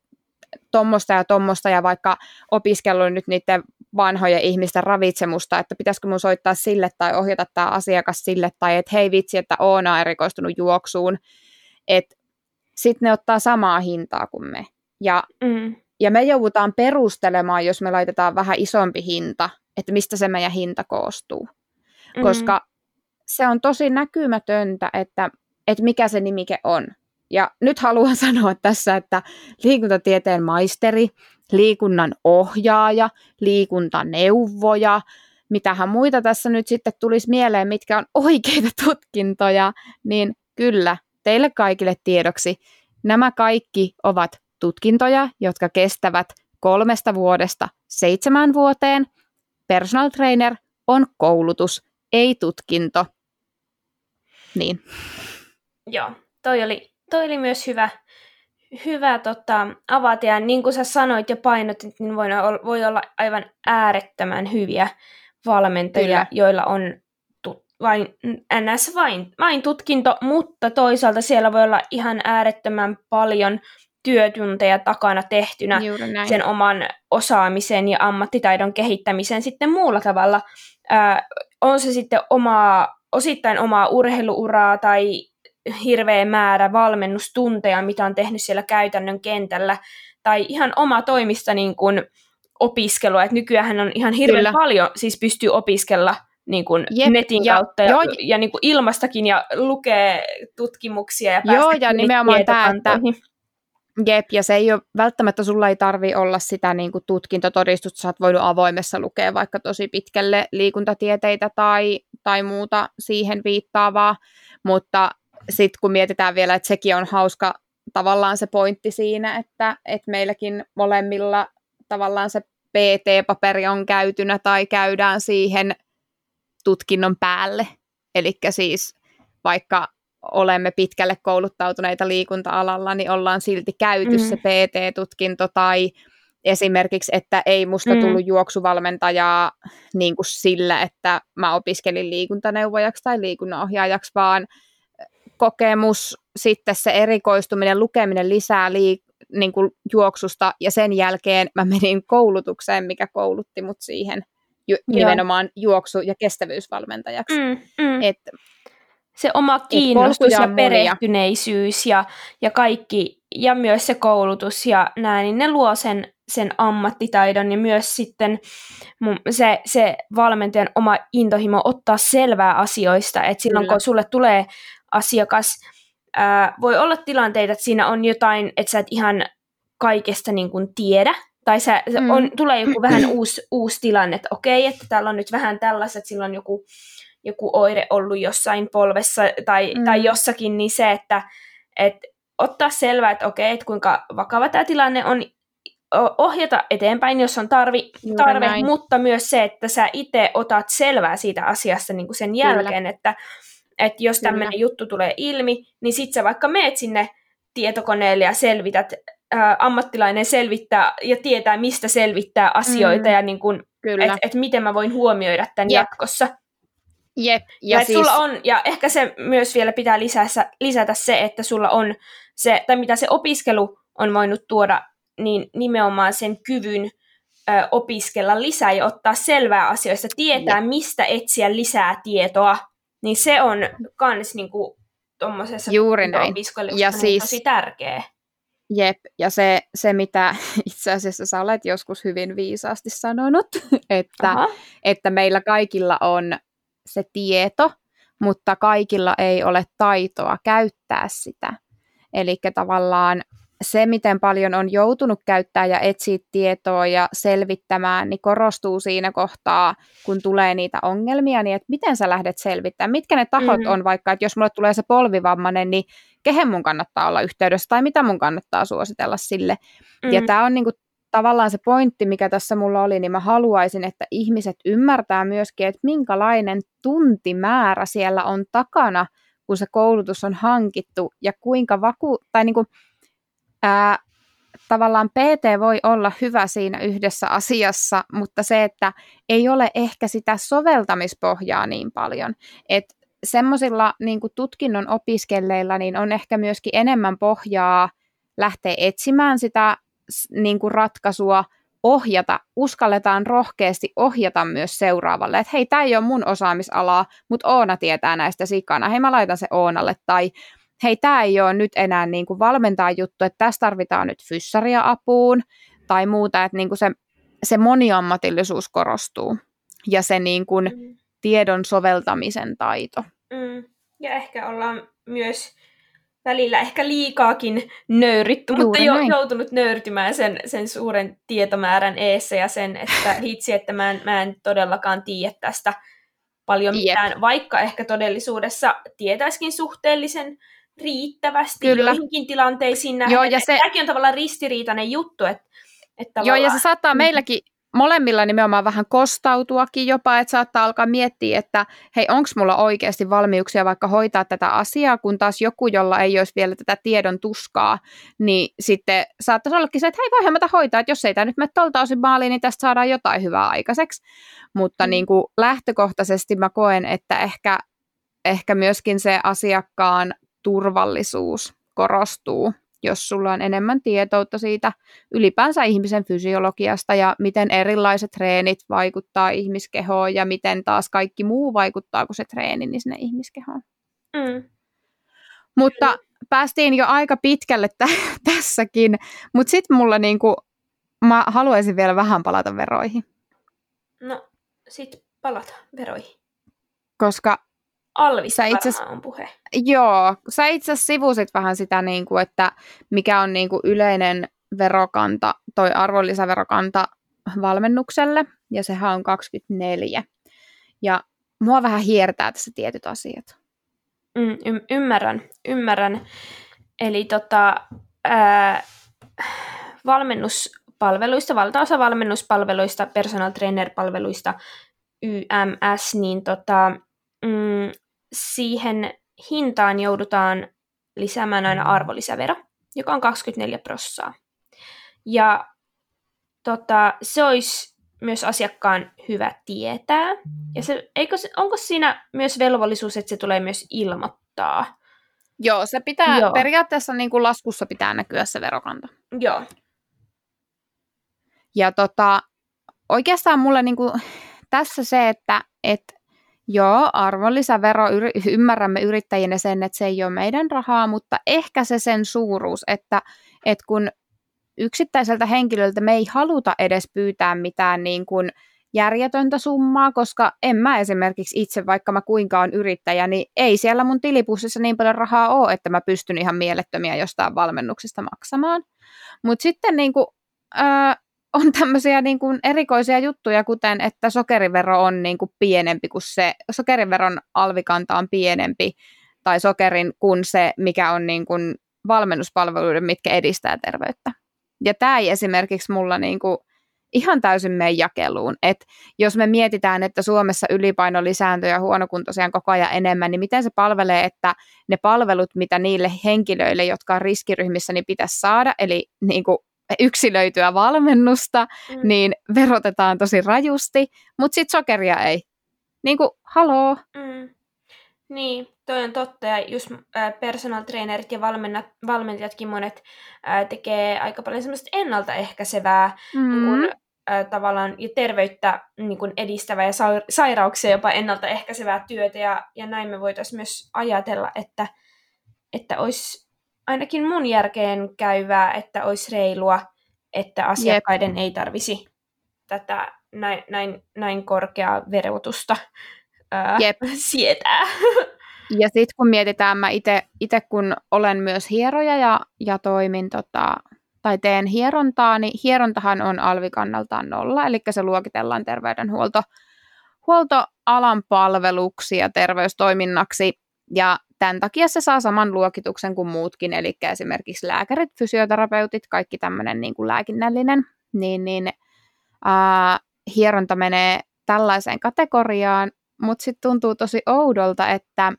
tommosta ja tommosta ja vaikka opiskellut nyt niiden vanhojen ihmisten ravitsemusta, että pitäisikö mun soittaa sille tai ohjata tämä asiakas sille tai että hei vitsi, että Oona erikoistunut juoksuun, että sitten ne ottaa samaa hintaa kuin me. Ja, mm. ja me joudutaan perustelemaan, jos me laitetaan vähän isompi hinta, että mistä se meidän hinta koostuu. Mm-hmm. Koska se on tosi näkymätöntä, että, että mikä se nimike on. Ja nyt haluan [LAUGHS] sanoa tässä, että liikuntatieteen maisteri, liikunnan ohjaaja, liikuntaneuvoja, mitähän muita tässä nyt sitten tulisi mieleen, mitkä on oikeita tutkintoja, niin kyllä, teille kaikille tiedoksi, nämä kaikki ovat tutkintoja, jotka kestävät kolmesta vuodesta seitsemään vuoteen. Personal trainer on koulutus, ei tutkinto. Niin. Joo, toi oli, toi oli myös hyvä, hyvä tota, avata. Ja niin kuin sä sanoit ja painotit, niin voi olla, voi olla aivan äärettömän hyviä valmentajia, Kyllä. joilla on vain, ns. Vain, vain tutkinto, mutta toisaalta siellä voi olla ihan äärettömän paljon työtunteja takana tehtynä sen oman osaamisen ja ammattitaidon kehittämisen sitten muulla tavalla. Ää, on se sitten omaa, osittain omaa urheiluuraa tai hirveä määrä valmennustunteja, mitä on tehnyt siellä käytännön kentällä, tai ihan oma toimista niin kuin opiskelua, että nykyään on ihan hirveän Kyllä. paljon, siis pystyy opiskella niin kuin Jep, netin ja, kautta ja, joo, ja niin kuin ilmastakin ja lukee tutkimuksia ja Joo, ja nimenomaan tämä, että Jep, ja se ei ole, välttämättä sulla ei tarvi olla sitä niin kuin tutkintotodistusta, sä oot voinut avoimessa lukea vaikka tosi pitkälle liikuntatieteitä tai, tai muuta siihen viittaavaa, mutta sitten kun mietitään vielä, että sekin on hauska tavallaan se pointti siinä, että, että meilläkin molemmilla tavallaan se PT-paperi on käytynä tai käydään siihen tutkinnon päälle. Eli siis vaikka olemme pitkälle kouluttautuneita liikunta-alalla, niin ollaan silti käyty mm. se PT-tutkinto tai esimerkiksi, että ei musta mm. tullut juoksuvalmentajaa niin kuin sillä, että mä opiskelin liikuntaneuvojaksi tai liikunnanohjaajaksi, vaan kokemus, sitten se erikoistuminen, lukeminen lisää liik- niin kuin juoksusta ja sen jälkeen mä menin koulutukseen, mikä koulutti mut siihen ju- nimenomaan juoksu- ja kestävyysvalmentajaksi. Mm, mm. Et, se oma kiinnostus ja perehtyneisyys ja, ja kaikki, ja myös se koulutus ja näin, niin ne luo sen, sen ammattitaidon ja myös sitten se, se valmentajan oma intohimo ottaa selvää asioista, että silloin Kyllä. kun sulle tulee asiakas, ää, voi olla tilanteita, että siinä on jotain, että sä et ihan kaikesta niin kuin tiedä, tai sä, mm. on, tulee joku vähän [CLEARS THROAT] uusi, uusi tilanne, että okei, että täällä on nyt vähän tällaiset, että sillä on joku joku oire ollut jossain polvessa tai, mm. tai jossakin, niin se, että et ottaa selvää, että okei, että kuinka vakava tämä tilanne on, ohjata eteenpäin, jos on tarvi, tarve, mutta myös se, että sä itse otat selvää siitä asiasta niin kuin sen jälkeen, että, että jos tämmöinen juttu tulee ilmi, niin sit sä vaikka meet sinne tietokoneelle ja selvität, ää, ammattilainen selvittää ja tietää, mistä selvittää asioita mm. ja niin että et miten mä voin huomioida tämän Jep. jatkossa. Jep. Ja, ja siis... sulla on, ja ehkä se myös vielä pitää lisätä, lisätä se, että sulla on se, tai mitä se opiskelu on voinut tuoda, niin nimenomaan sen kyvyn ö, opiskella lisää ja ottaa selvää asioista, tietää Jep. mistä etsiä lisää tietoa, niin se on kans niinku tuommoisessa Juuri näin. Ja siis, tosi tärkeä. Jep, ja se, se mitä [LAUGHS] itse asiassa sä olet joskus hyvin viisaasti sanonut, [LAUGHS] että, että meillä kaikilla on se tieto, mutta kaikilla ei ole taitoa käyttää sitä. Eli tavallaan se, miten paljon on joutunut käyttää ja etsiä tietoa ja selvittämään, niin korostuu siinä kohtaa, kun tulee niitä ongelmia, niin että miten sä lähdet selvittämään, mitkä ne tahot mm-hmm. on, vaikka että jos mulle tulee se polvivammainen, niin kehen mun kannattaa olla yhteydessä tai mitä mun kannattaa suositella sille. Mm-hmm. Ja tämä on niinku tavallaan se pointti, mikä tässä mulla oli, niin mä haluaisin, että ihmiset ymmärtää myöskin, että minkälainen tuntimäärä siellä on takana, kun se koulutus on hankittu ja kuinka vaku... Tai niin kuin, ää, tavallaan PT voi olla hyvä siinä yhdessä asiassa, mutta se, että ei ole ehkä sitä soveltamispohjaa niin paljon. Että semmoisilla niin tutkinnon opiskelleilla niin on ehkä myöskin enemmän pohjaa lähteä etsimään sitä niin kuin ratkaisua ohjata, uskalletaan rohkeasti ohjata myös seuraavalle, että hei, tämä ei ole mun osaamisalaa, mutta Oona tietää näistä sikana, hei mä laitan se Oonalle, tai hei, tämä ei ole nyt enää niin kuin valmentaa juttu, että tässä tarvitaan nyt fyssaria apuun, tai muuta, että niin kuin se, se moniammatillisuus korostuu, ja se niin kuin mm. tiedon soveltamisen taito. Mm. Ja ehkä ollaan myös välillä ehkä liikaakin nöyritty, mutta jo, joutunut nöyrtymään sen, sen suuren tietomäärän eessä ja sen, että [LAUGHS] hitsi, että mä en, mä en todellakaan tiedä tästä paljon mitään, Jep. vaikka ehkä todellisuudessa tietäisikin suhteellisen riittävästi Kyllä. joihinkin tilanteisiin nähdä. Joo, ja se... Tämäkin on tavallaan ristiriitainen juttu, että, että tavallaan... Joo, ja se saattaa mm. meilläkin molemmilla nimenomaan vähän kostautuakin jopa, että saattaa alkaa miettiä, että hei, onko mulla oikeasti valmiuksia vaikka hoitaa tätä asiaa, kun taas joku, jolla ei olisi vielä tätä tiedon tuskaa, niin sitten saattaisi ollakin se, että hei, voihan mä hoitaa, että jos ei tämä nyt mene tuolta osin maaliin, niin tästä saadaan jotain hyvää aikaiseksi. Mutta mm. niin kuin lähtökohtaisesti mä koen, että ehkä, ehkä myöskin se asiakkaan turvallisuus korostuu jos sulla on enemmän tietoutta siitä ylipäänsä ihmisen fysiologiasta ja miten erilaiset treenit vaikuttaa ihmiskehoon ja miten taas kaikki muu vaikuttaa kuin se treeni niin sinne ihmiskehoon. Mm. Mutta päästiin jo aika pitkälle t- [LAUGHS] tässäkin, mutta sitten mulla niinku, mä haluaisin vielä vähän palata veroihin. No, sitten palata veroihin. Koska Alvista itse, on puhe. Joo, sä itse sivusit vähän sitä, niin kuin, että mikä on niin kuin yleinen verokanta, toi arvonlisäverokanta valmennukselle, ja sehän on 24. Ja mua vähän hiertää tässä tietyt asiat. Mm, y- ymmärrän, ymmärrän. Eli tota, ää, valmennuspalveluista, valtaosa valmennuspalveluista, personal trainer-palveluista, YMS, niin tota, mm, siihen hintaan joudutaan lisäämään aina arvonlisävero, joka on 24 prossaa. Ja tota, se olisi myös asiakkaan hyvä tietää. Ja se, eikö, onko siinä myös velvollisuus, että se tulee myös ilmoittaa? Joo, se pitää, Joo. periaatteessa niin kuin laskussa pitää näkyä se verokanta. Joo. Ja tota, oikeastaan mulle niin kuin, tässä se, että et Joo, arvonlisävero, ymmärrämme yrittäjinä sen, että se ei ole meidän rahaa, mutta ehkä se sen suuruus, että, että kun yksittäiseltä henkilöltä me ei haluta edes pyytää mitään niin kuin järjetöntä summaa, koska en mä esimerkiksi itse, vaikka mä kuinka on yrittäjä, niin ei siellä mun tilipussissa niin paljon rahaa ole, että mä pystyn ihan mielettömiä jostain valmennuksista maksamaan. Mutta sitten niin kuin, äh, on tämmöisiä niin kuin erikoisia juttuja, kuten että sokerivero on niin kuin pienempi kuin se, sokeriveron alvikanta on pienempi, tai sokerin kuin se, mikä on niin kuin valmennuspalveluiden, mitkä edistää terveyttä. Ja tämä ei esimerkiksi mulla niin kuin ihan täysin mene jakeluun. Et jos me mietitään, että Suomessa ylipaino lisääntyy ja huonokuntoisia on koko ajan enemmän, niin miten se palvelee, että ne palvelut, mitä niille henkilöille, jotka on riskiryhmissä, niin pitäisi saada, eli niin kuin yksilöityä valmennusta, mm. niin verotetaan tosi rajusti, mutta sitten sokeria ei. Niin kuin, haloo. Mm. Niin, toi on totta. Ja just personal trainerit ja valmennat, valmentajatkin monet äh, tekee aika paljon semmoista ennaltaehkäisevää mm. niin kun, äh, tavallaan ja terveyttä niin kun edistävää ja sa- sairauksia jopa ennaltaehkäisevää työtä. Ja, ja näin me voitaisiin myös ajatella, että, että olisi ainakin mun järkeen käyvää, että olisi reilua, että asiakkaiden Jep. ei tarvisi tätä näin, näin, näin korkeaa verotusta ää, Jep. sietää. [LAUGHS] Ja sitten kun mietitään, mä itse kun olen myös hieroja ja, ja toimin tota, tai teen hierontaa, niin hierontahan on alvikannaltaan nolla, eli se luokitellaan terveydenhuolto huoltoalan palveluksi ja terveystoiminnaksi. Ja tämän takia se saa saman luokituksen kuin muutkin, eli esimerkiksi lääkärit, fysioterapeutit, kaikki tämmöinen niin kuin lääkinnällinen, niin, niin ää, hieronta menee tällaiseen kategoriaan, mutta sitten tuntuu tosi oudolta, että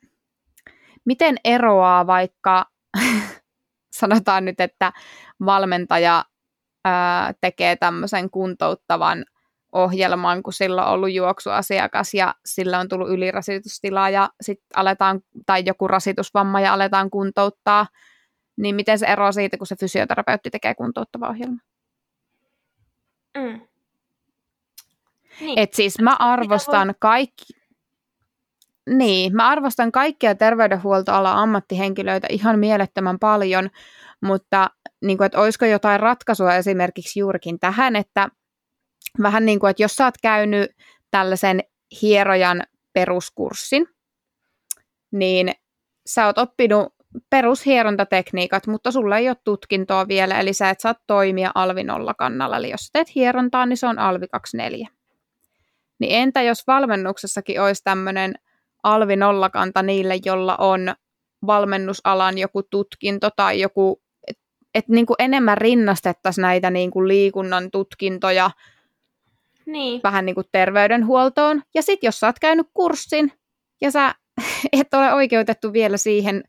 miten eroaa vaikka, [LAUGHS] sanotaan nyt, että valmentaja ää, tekee tämmöisen kuntouttavan ohjelman, kun sillä on ollut juoksuasiakas ja sillä on tullut ylirasitustila ja sitten aletaan, tai joku rasitusvamma ja aletaan kuntouttaa, niin miten se eroaa siitä, kun se fysioterapeutti tekee kuntouttava ohjelma? Mm. Niin. Et siis mä arvostan voi... kaikki, niin, mä arvostan kaikkia terveydenhuoltoalan ammattihenkilöitä ihan mielettömän paljon, mutta niin kuin, että olisiko jotain ratkaisua esimerkiksi juurikin tähän, että vähän niin kuin, että jos sä oot käynyt tällaisen hierojan peruskurssin, niin sä oot oppinut perushierontatekniikat, mutta sulla ei ole tutkintoa vielä, eli sä et saa toimia alvi kannalla. Eli jos teet hierontaa, niin se on alvi 24. Niin entä jos valmennuksessakin olisi tämmöinen alvi nollakanta niille, jolla on valmennusalan joku tutkinto tai joku, että et niin enemmän rinnastettaisiin näitä niin kuin liikunnan tutkintoja niin. vähän niin kuin terveydenhuoltoon. Ja sitten jos sä oot käynyt kurssin ja sä [LAUGHS] et ole oikeutettu vielä siihen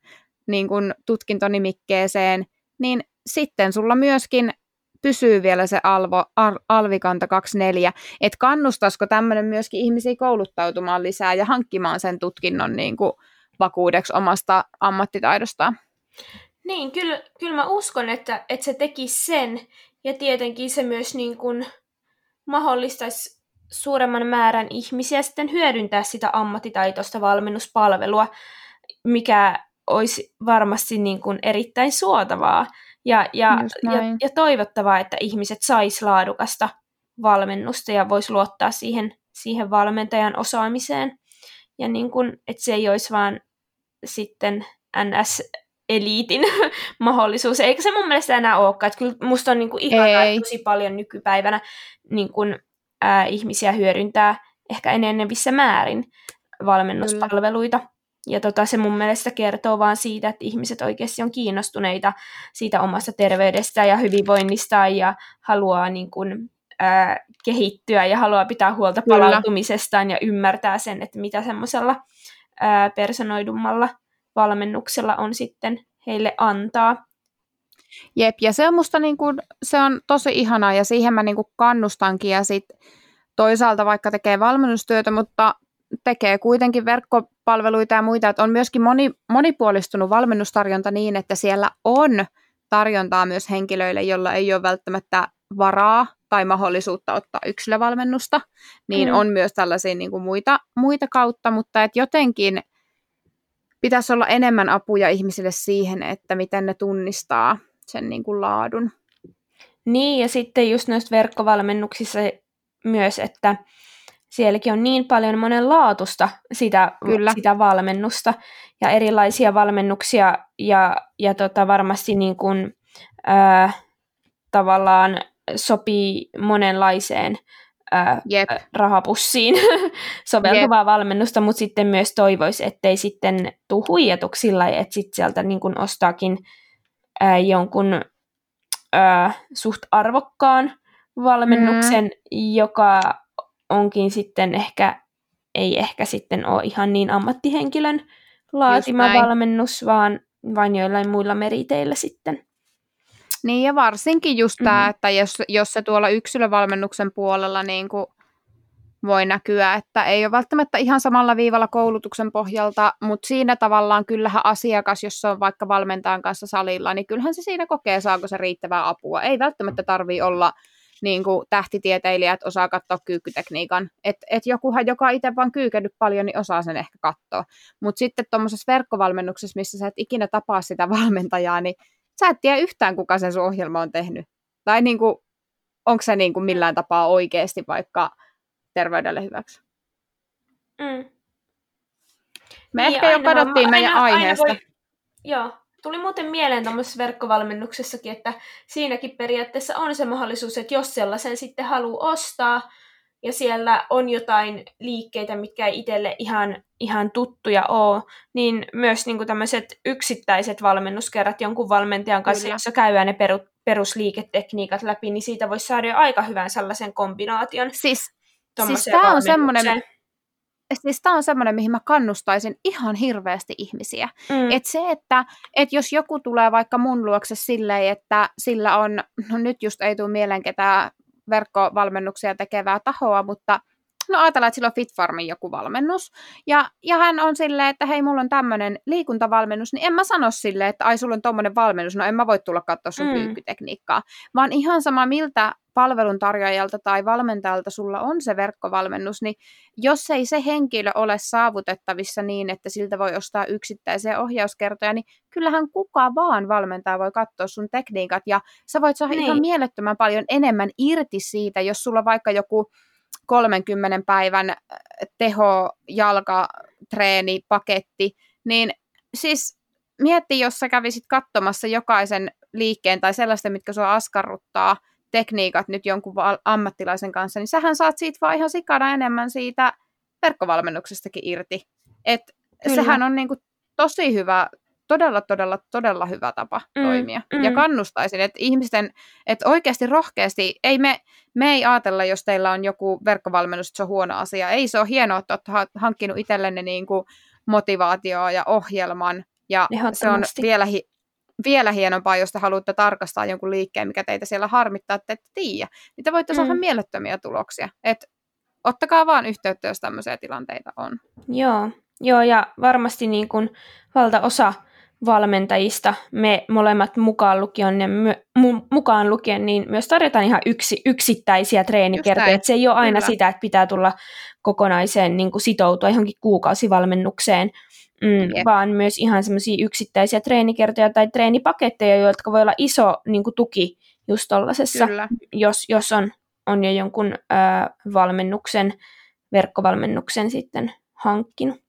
niin kuin tutkintonimikkeeseen, niin sitten sulla myöskin pysyy vielä se alvo, al, alvikanta 24, että kannustaisiko tämmöinen myöskin ihmisiä kouluttautumaan lisää ja hankkimaan sen tutkinnon niin kuin vakuudeksi omasta ammattitaidostaan? Niin, kyllä, kyllä mä uskon, että, että se teki sen, ja tietenkin se myös niin kuin mahdollistaisi suuremman määrän ihmisiä sitten hyödyntää sitä ammattitaitoista valmennuspalvelua, mikä olisi varmasti niin kuin erittäin suotavaa ja, ja, ja, ja toivottavaa, että ihmiset sais laadukasta valmennusta ja vois luottaa siihen, siihen valmentajan osaamiseen. Ja niin kuin, että se ei olisi vaan sitten NS-eliitin [LAUGHS] mahdollisuus. Eikä se mun mielestä enää olekaan. Että kyllä musta on niin kuin ihanaa, ei. tosi paljon nykypäivänä niin kuin, ää, ihmisiä hyödyntää ehkä enenevissä määrin valmennuspalveluita. Kyllä. Ja tota, se mun mielestä kertoo vaan siitä, että ihmiset oikeasti on kiinnostuneita siitä omasta terveydestä ja hyvinvoinnista ja haluaa niin kuin, ää, kehittyä ja haluaa pitää huolta palautumisestaan ja ymmärtää sen, että mitä semmoisella personoidummalla valmennuksella on sitten heille antaa. Jep, ja se on musta niin kuin, se on tosi ihanaa ja siihen mä niin kuin kannustankin ja sit toisaalta vaikka tekee valmennustyötä, mutta tekee kuitenkin verkkopalveluita ja muita, että on myöskin moni, monipuolistunut valmennustarjonta niin, että siellä on tarjontaa myös henkilöille, joilla ei ole välttämättä varaa tai mahdollisuutta ottaa yksilövalmennusta, niin mm. on myös tällaisia niin kuin muita, muita kautta, mutta että jotenkin pitäisi olla enemmän apuja ihmisille siihen, että miten ne tunnistaa sen niin kuin laadun. Niin, ja sitten just noista verkkovalmennuksissa myös, että sielläkin on niin paljon monenlaatusta sitä, Kyllä. sitä valmennusta ja erilaisia valmennuksia ja, ja tota varmasti niin kuin, ää, tavallaan sopii monenlaiseen ää, rahapussiin [LAUGHS] soveltuvaa yep. valmennusta, mutta sitten myös toivoisi, ettei sitten tule huijatuksi sillä että sitten sieltä niin kuin ostaakin ää, jonkun ää, suht arvokkaan valmennuksen, mm. joka onkin sitten ehkä, ei ehkä sitten ole ihan niin ammattihenkilön laatima valmennus, vaan vain joillain muilla meriteillä sitten. Niin ja varsinkin just mm-hmm. tämä, että jos, jos se tuolla yksilövalmennuksen puolella niin kuin voi näkyä, että ei ole välttämättä ihan samalla viivalla koulutuksen pohjalta, mutta siinä tavallaan kyllähän asiakas, jos se on vaikka valmentajan kanssa salilla, niin kyllähän se siinä kokee, saako se riittävää apua. Ei välttämättä tarvi olla niin kuin tähtitieteilijät osaa katsoa kyykkytekniikan. Että et jokuhan, joka itse vaan kyykennyt paljon, niin osaa sen ehkä katsoa. Mutta sitten tuommoisessa verkkovalmennuksessa, missä sä et ikinä tapaa sitä valmentajaa, niin sä et tiedä yhtään, kuka sen sun ohjelma on tehnyt. Tai niin kuin, onko se niin kuin millään tapaa oikeasti vaikka terveydelle hyväksi. Mm. Me niin, ehkä jo kadottiin meidän aina, aiheesta. Aina voi, joo, Tuli muuten mieleen tämmöisessä verkkovalmennuksessakin, että siinäkin periaatteessa on se mahdollisuus, että jos sellaisen sitten haluaa ostaa, ja siellä on jotain liikkeitä, mitkä ei itselle ihan, ihan tuttuja ole, niin myös niin tämmöiset yksittäiset valmennuskerrat jonkun valmentajan kanssa, Kyllä. jossa käydään ne peru, perusliiketekniikat läpi, niin siitä voisi saada jo aika hyvän sellaisen kombinaation. Siis, siis tämä on semmoinen, siis tämä on semmoinen, mihin mä kannustaisin ihan hirveästi ihmisiä. Mm. Et se, että et jos joku tulee vaikka mun luokse silleen, että sillä on, no nyt just ei tule mieleen ketään verkkovalmennuksia tekevää tahoa, mutta no ajatellaan, että sillä on FitFarmin joku valmennus, ja, ja hän on silleen, että hei, mulla on tämmöinen liikuntavalmennus, niin en mä sano silleen, että ai, sulla on tommonen valmennus, no en mä voi tulla katsoa sun mm. pyykkytekniikkaa, vaan ihan sama, miltä palveluntarjoajalta tai valmentajalta sulla on se verkkovalmennus, niin jos ei se henkilö ole saavutettavissa niin, että siltä voi ostaa yksittäisiä ohjauskertoja, niin kyllähän kuka vaan valmentaja voi katsoa sun tekniikat, ja sä voit saada niin. ihan mielettömän paljon enemmän irti siitä, jos sulla vaikka joku 30 päivän äh, teho paketti, niin siis mietti, jos sä kävisit katsomassa jokaisen liikkeen tai sellaista, mitkä sua askarruttaa, tekniikat nyt jonkun ammattilaisen kanssa, niin sähän saat siitä vaan ihan sikana enemmän siitä verkkovalmennuksestakin irti. Et sehän on niinku tosi hyvä, todella, todella, todella hyvä tapa mm, toimia. Mm. Ja kannustaisin, että ihmisten, että oikeasti rohkeasti, ei me, me ei ajatella, jos teillä on joku verkkovalmennus, että se on huono asia. Ei se ole hienoa, että olet hankkinut itsellenne niin kuin motivaatioa ja ohjelman, ja se on vielä, hi- vielä hienompaa, jos te haluatte tarkastaa jonkun liikkeen, mikä teitä siellä harmittaa, että ette tiedä. Niin te voitte mm. saada mielettömiä tuloksia. Et ottakaa vaan yhteyttä, jos tämmöisiä tilanteita on. Joo, Joo ja varmasti niin kuin valtaosa valmentajista, me molemmat mukaan lukien, ja my, mukaan lukien, niin myös tarjotaan ihan yksi, yksittäisiä treenikertoja. Se ei ole aina Kyllä. sitä, että pitää tulla kokonaiseen niin kuin sitoutua johonkin kuukausivalmennukseen, mm, vaan myös ihan semmoisia yksittäisiä treenikertoja tai treenipaketteja, jotka voi olla iso niin kuin tuki just tollasessa, jos, jos on, on jo jonkun ö, valmennuksen, verkkovalmennuksen sitten hankkinut.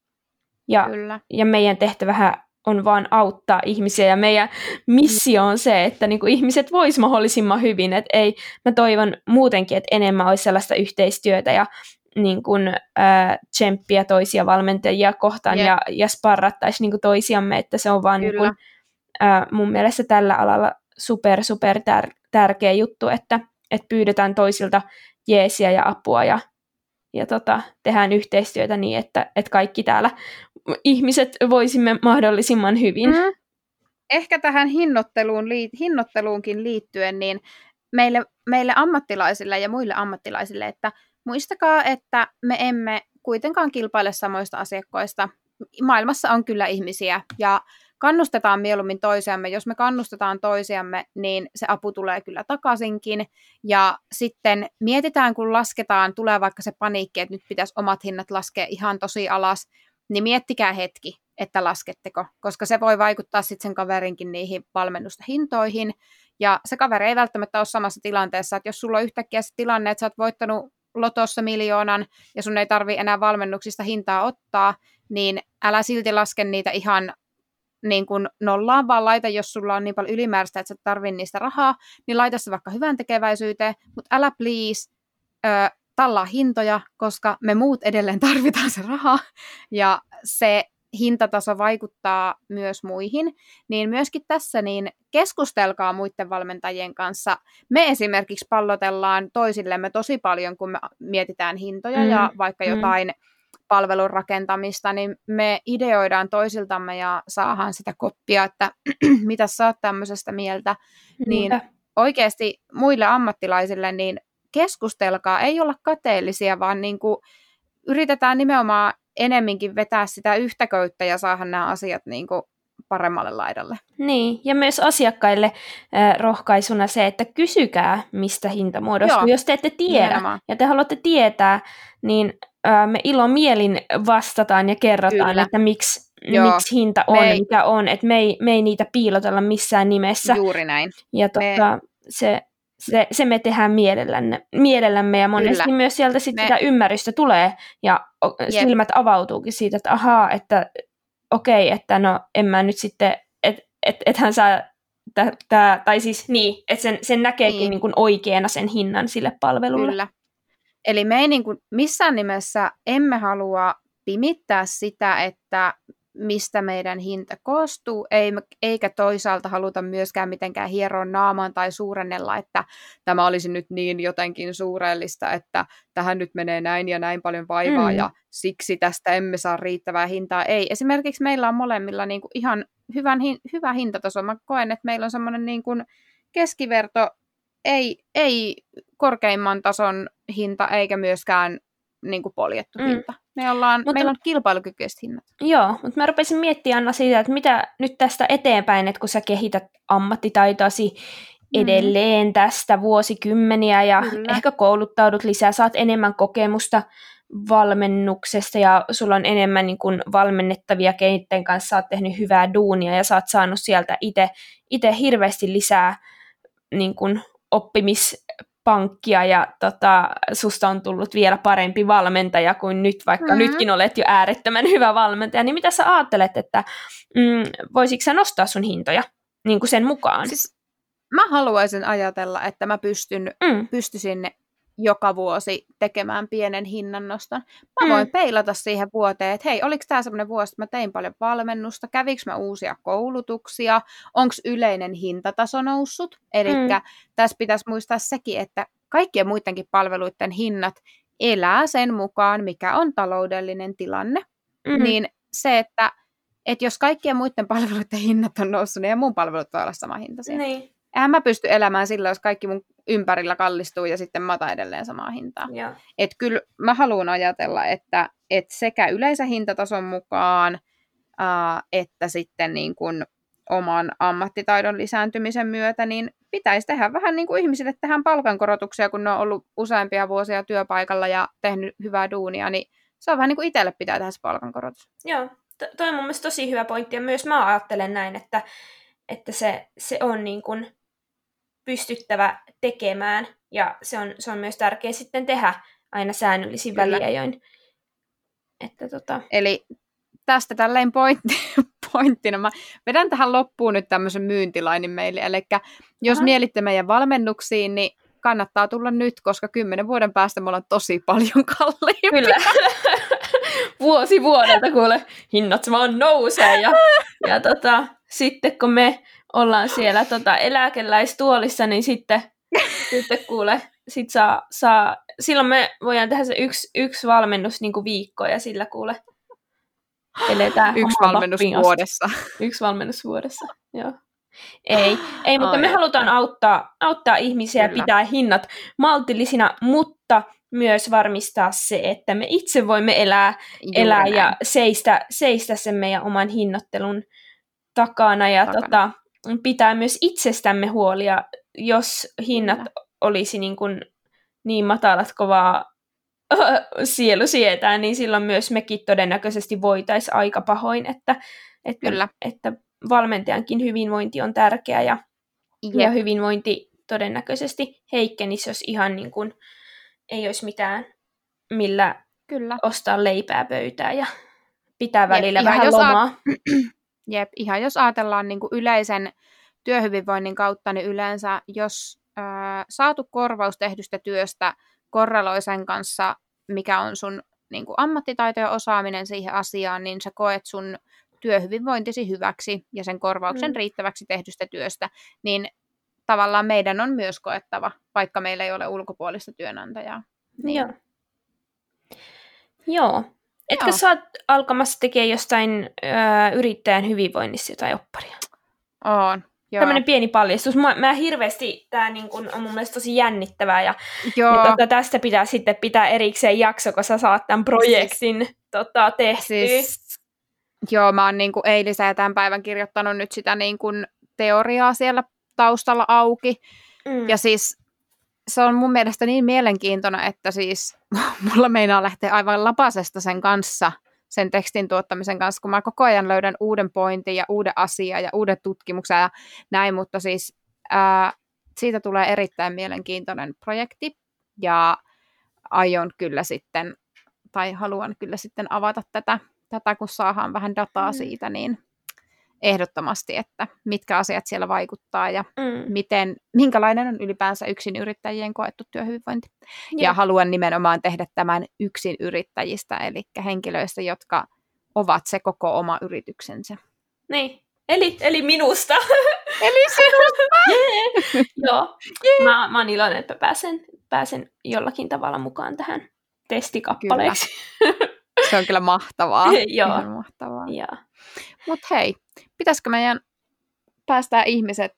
Ja, Kyllä. ja meidän tehtävähän on vaan auttaa ihmisiä ja meidän missio on se, että niin kuin ihmiset vois mahdollisimman hyvin. Et ei, mä toivon muutenkin, että enemmän olisi sellaista yhteistyötä ja niin kuin, äh, tsemppiä toisia valmentajia kohtaan yeah. ja, ja sparrattaisi niin toisiamme, että se on vaan niin kuin, äh, mun mielestä tällä alalla super, super tär- tärkeä juttu, että, että pyydetään toisilta jeesiä ja apua ja, ja tota, tehdään yhteistyötä niin, että, että kaikki täällä ihmiset voisimme mahdollisimman hyvin. Mm. Ehkä tähän hinnoitteluun, hinnoitteluunkin liittyen, niin meille, meille ammattilaisille ja muille ammattilaisille, että muistakaa, että me emme kuitenkaan kilpaile samoista asiakkoista. Maailmassa on kyllä ihmisiä ja kannustetaan mieluummin toisiamme. Jos me kannustetaan toisiamme, niin se apu tulee kyllä takaisinkin. Ja sitten mietitään, kun lasketaan, tulee vaikka se paniikki, että nyt pitäisi omat hinnat laskea ihan tosi alas, niin miettikää hetki, että lasketteko, koska se voi vaikuttaa sitten sen kaverinkin niihin valmennusta hintoihin. Ja se kaveri ei välttämättä ole samassa tilanteessa, että jos sulla on yhtäkkiä se tilanne, että sä oot voittanut lotossa miljoonan ja sun ei tarvi enää valmennuksista hintaa ottaa, niin älä silti laske niitä ihan niin kuin nollaan, vaan laita, jos sulla on niin paljon ylimääräistä, että sä tarvii niistä rahaa, niin laita se vaikka hyvän tekeväisyyteen, mutta älä please ö, tallaa hintoja, koska me muut edelleen tarvitaan se raha, ja se hintataso vaikuttaa myös muihin, niin myöskin tässä niin keskustelkaa muiden valmentajien kanssa. Me esimerkiksi pallotellaan toisillemme tosi paljon, kun me mietitään hintoja mm. ja vaikka mm. jotain palvelun rakentamista, niin me ideoidaan toisiltamme ja saahan sitä koppia, että [CLEARS THROAT] mitä sä oot tämmöisestä mieltä, niin oikeasti muille ammattilaisille niin keskustelkaa, ei olla kateellisia, vaan niin kuin yritetään nimenomaan enemminkin vetää sitä yhtä köyttä ja saada nämä asiat niin kuin paremmalle laidalle. Niin, ja myös asiakkaille äh, rohkaisuna se, että kysykää, mistä hinta muodostuu. Joo, Jos te ette tiedä nimenomaan. ja te haluatte tietää, niin äh, me ilo mielin vastataan ja kerrotaan, Kyllä. että miksi, miksi hinta on, me ei, mikä on. Että me ei, me ei niitä piilotella missään nimessä. Juuri näin. Ja tota, me... se, se, se me tehdään mielellämme, mielellämme ja monesti Kyllä. myös sieltä sit me... sitä ymmärrystä tulee ja Jep. silmät avautuukin siitä, että ahaa, että okei, okay, että no en mä nyt sitten, että et, et hän saa tää, tai siis niin, että sen, sen näkeekin niin. Niin kuin oikeana sen hinnan sille palvelulle. Kyllä. Eli me ei niin kuin missään nimessä emme halua pimittää sitä, että mistä meidän hinta koostuu, eikä toisaalta haluta myöskään mitenkään hieroa naamaan tai suurennella, että tämä olisi nyt niin jotenkin suurellista, että tähän nyt menee näin ja näin paljon vaivaa mm. ja siksi tästä emme saa riittävää hintaa. Ei, esimerkiksi meillä on molemmilla niin kuin ihan hyvän, hyvä hintataso. Mä koen, että meillä on semmoinen niin kuin keskiverto, ei, ei korkeimman tason hinta eikä myöskään niin kuin poljettu mm. hinta. Me ollaan, mutta, meillä on kilpailukykyiset hinnat. Joo, mutta mä rupesin miettimään Anna siitä, että mitä nyt tästä eteenpäin, että kun sä kehität ammattitaitoasi mm. edelleen tästä vuosikymmeniä ja Kyllä. ehkä kouluttaudut lisää, saat enemmän kokemusta valmennuksesta ja sulla on enemmän niin kuin valmennettavia, keitten kanssa sä oot tehnyt hyvää duunia ja sä oot saanut sieltä itse hirveästi lisää niin kuin oppimis pankkia ja tota, susta on tullut vielä parempi valmentaja kuin nyt, vaikka mm-hmm. nytkin olet jo äärettömän hyvä valmentaja, niin mitä sä ajattelet, että mm, voisitko sä nostaa sun hintoja niin kuin sen mukaan? Siis mä haluaisin ajatella, että mä pystyn, mm. pystyisin joka vuosi tekemään pienen hinnannoston. Mä voin mm. peilata siihen vuoteen, että hei, oliko tämä semmoinen vuosi, että mä tein paljon valmennusta, kävikö mä uusia koulutuksia, onko yleinen hintataso noussut. Eli mm. tässä pitäisi muistaa sekin, että kaikkien muidenkin palveluiden hinnat elää sen mukaan, mikä on taloudellinen tilanne. Mm-hmm. Niin se, että, että jos kaikkien muiden [LAUGHS] palveluiden hinnat on noussut, niin mun palvelut voi olla sama hintaisia. Niin. Eihän mä pysty elämään sillä, jos kaikki mun ympärillä kallistuu ja sitten mä edelleen samaa hintaa. Et kyllä mä haluan ajatella, että, että sekä yleisen hintatason mukaan, ää, että sitten niin kuin oman ammattitaidon lisääntymisen myötä, niin pitäisi tehdä vähän niin kuin ihmisille tehdään palkankorotuksia, kun ne on ollut useampia vuosia työpaikalla ja tehnyt hyvää duunia, niin se on vähän niin kuin itselle pitää tehdä se palkankorotus. Joo, to- toi on mun mielestä tosi hyvä pointti, ja myös mä ajattelen näin, että, että se, se on niin kuin pystyttävä tekemään, ja se on, se on myös tärkeää sitten tehdä aina säännöllisin väliajoin. Että tota... Eli tästä tälleen pointti, [LAUGHS] pointtina. Mä vedän tähän loppuun nyt tämmöisen myyntilainin meille. Eli jos Aha. mielitte meidän valmennuksiin, niin kannattaa tulla nyt, koska kymmenen vuoden päästä me ollaan tosi paljon [LAUGHS] kalliimpia. Kyllä. [LAUGHS] Vuosi vuodelta kuule, hinnat vaan nousee. Ja, ja tota, sitten kun me ollaan siellä tota, eläkeläistuolissa, niin sitten, [LAUGHS] sitten kuule, sit saa, saa, silloin me voidaan tehdä se yksi, yksi valmennus niin kuin viikko ja sillä kuule eletään Yksi valmennus vuodessa. Yksi valmennus vuodessa, joo. Ei, ei mutta Ai me halutaan auttaa, auttaa ihmisiä Kyllä. pitää hinnat maltillisina, mutta myös varmistaa se, että me itse voimme elää, elää ja seistä, seistä sen meidän oman hinnoittelun takana ja takana. Tota, pitää myös itsestämme huolia, jos hinnat Kyllä. olisi niin, kuin niin matalat kovaa [LAUGHS] sielu sietää, niin silloin myös mekin todennäköisesti voitaisiin aika pahoin, että, että, Kyllä. että valmentajankin hyvinvointi on tärkeä ja, ja hyvinvointi todennäköisesti heikkenisi, jos ihan niin kuin ei olisi mitään, millä Kyllä. ostaa leipää pöytää ja pitää välillä Jep, vähän lomaa. A... [CLEARS THROAT] Jep, ihan jos ajatellaan niin kuin yleisen työhyvinvoinnin kautta, niin yleensä jos ää, saatu korvaus tehdystä työstä korreloi sen kanssa, mikä on sun niin kuin ammattitaito ja osaaminen siihen asiaan, niin sä koet sun työhyvinvointisi hyväksi ja sen korvauksen mm. riittäväksi tehdystä työstä, niin tavallaan meidän on myös koettava, vaikka meillä ei ole ulkopuolista työnantajaa. Niin. Joo. Joo. Etkö Joo. sä oot alkamassa tekemään jostain ö, yrittäjän hyvinvoinnissa jotain opparia? Oon. Tämmöinen pieni paljastus. Mä, mä hirveästi, tämä niin on mun mielestä tosi jännittävää ja, Joo. ja tota, tästä pitää sitten pitää erikseen jakso, kun sä saat tämän projektin siis, tota, tehtyä. Siis, joo, mä oon niin kuin eilisen ja tämän päivän kirjoittanut nyt sitä niin kuin teoriaa siellä taustalla auki. Mm. Ja siis se on mun mielestä niin mielenkiintoinen, että siis [LAUGHS] mulla meinaa lähteä aivan lapasesta sen kanssa – sen tekstin tuottamisen kanssa, kun mä koko ajan löydän uuden pointin ja uuden asian ja uuden tutkimuksen ja näin, mutta siis ää, siitä tulee erittäin mielenkiintoinen projekti ja aion kyllä sitten, tai haluan kyllä sitten avata tätä, tätä kun saadaan vähän dataa mm. siitä, niin ehdottomasti, että mitkä asiat siellä vaikuttaa ja mm. miten, minkälainen on ylipäänsä yksin yrittäjien koettu työhyvinvointi. Ja. ja haluan nimenomaan tehdä tämän yksin yrittäjistä, eli henkilöistä, jotka ovat se koko oma yrityksensä. Niin, eli, eli minusta. [LAUGHS] Eli sinusta! [LAUGHS] yeah. Joo, yeah. mä, mä oon iloinen, että pääsen, pääsen jollakin tavalla mukaan tähän testikappaleeksi. Se on kyllä mahtavaa. [LAUGHS] Joo. Ihan mahtavaa. Mutta hei, pitäisikö meidän päästää ihmiset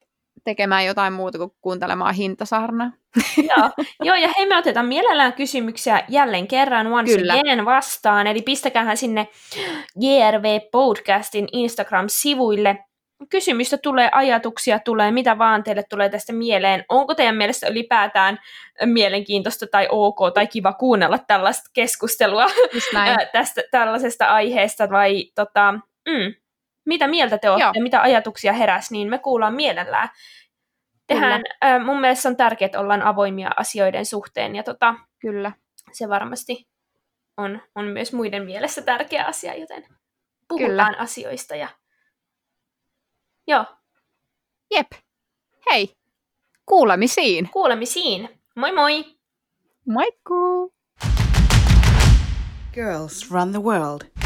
tekemään jotain muuta kuin kuuntelemaan hintasarnaa? Joo. Joo, ja hei, me otetaan mielellään kysymyksiä jälleen kerran once Kyllä. again vastaan, eli pistäkäähän sinne GRV Podcastin Instagram-sivuille. Kysymystä tulee, ajatuksia tulee, mitä vaan teille tulee tästä mieleen. Onko teidän mielestä ylipäätään mielenkiintoista tai ok tai kiva kuunnella tällaista keskustelua tästä tällaisesta aiheesta vai tota, mm, mitä mieltä te olette ja mitä ajatuksia heräs, niin me kuullaan mielellään. Tehän, äh, mun mielestä on tärkeää, että ollaan avoimia asioiden suhteen ja tota, Kyllä. se varmasti on, on myös muiden mielessä tärkeä asia, joten puhutaan Kyllä. asioista. Ja... Joo. Jep. Hei. Kuulemisiin. Kuulemisiin. Moi moi. Moikku! Girls run the world.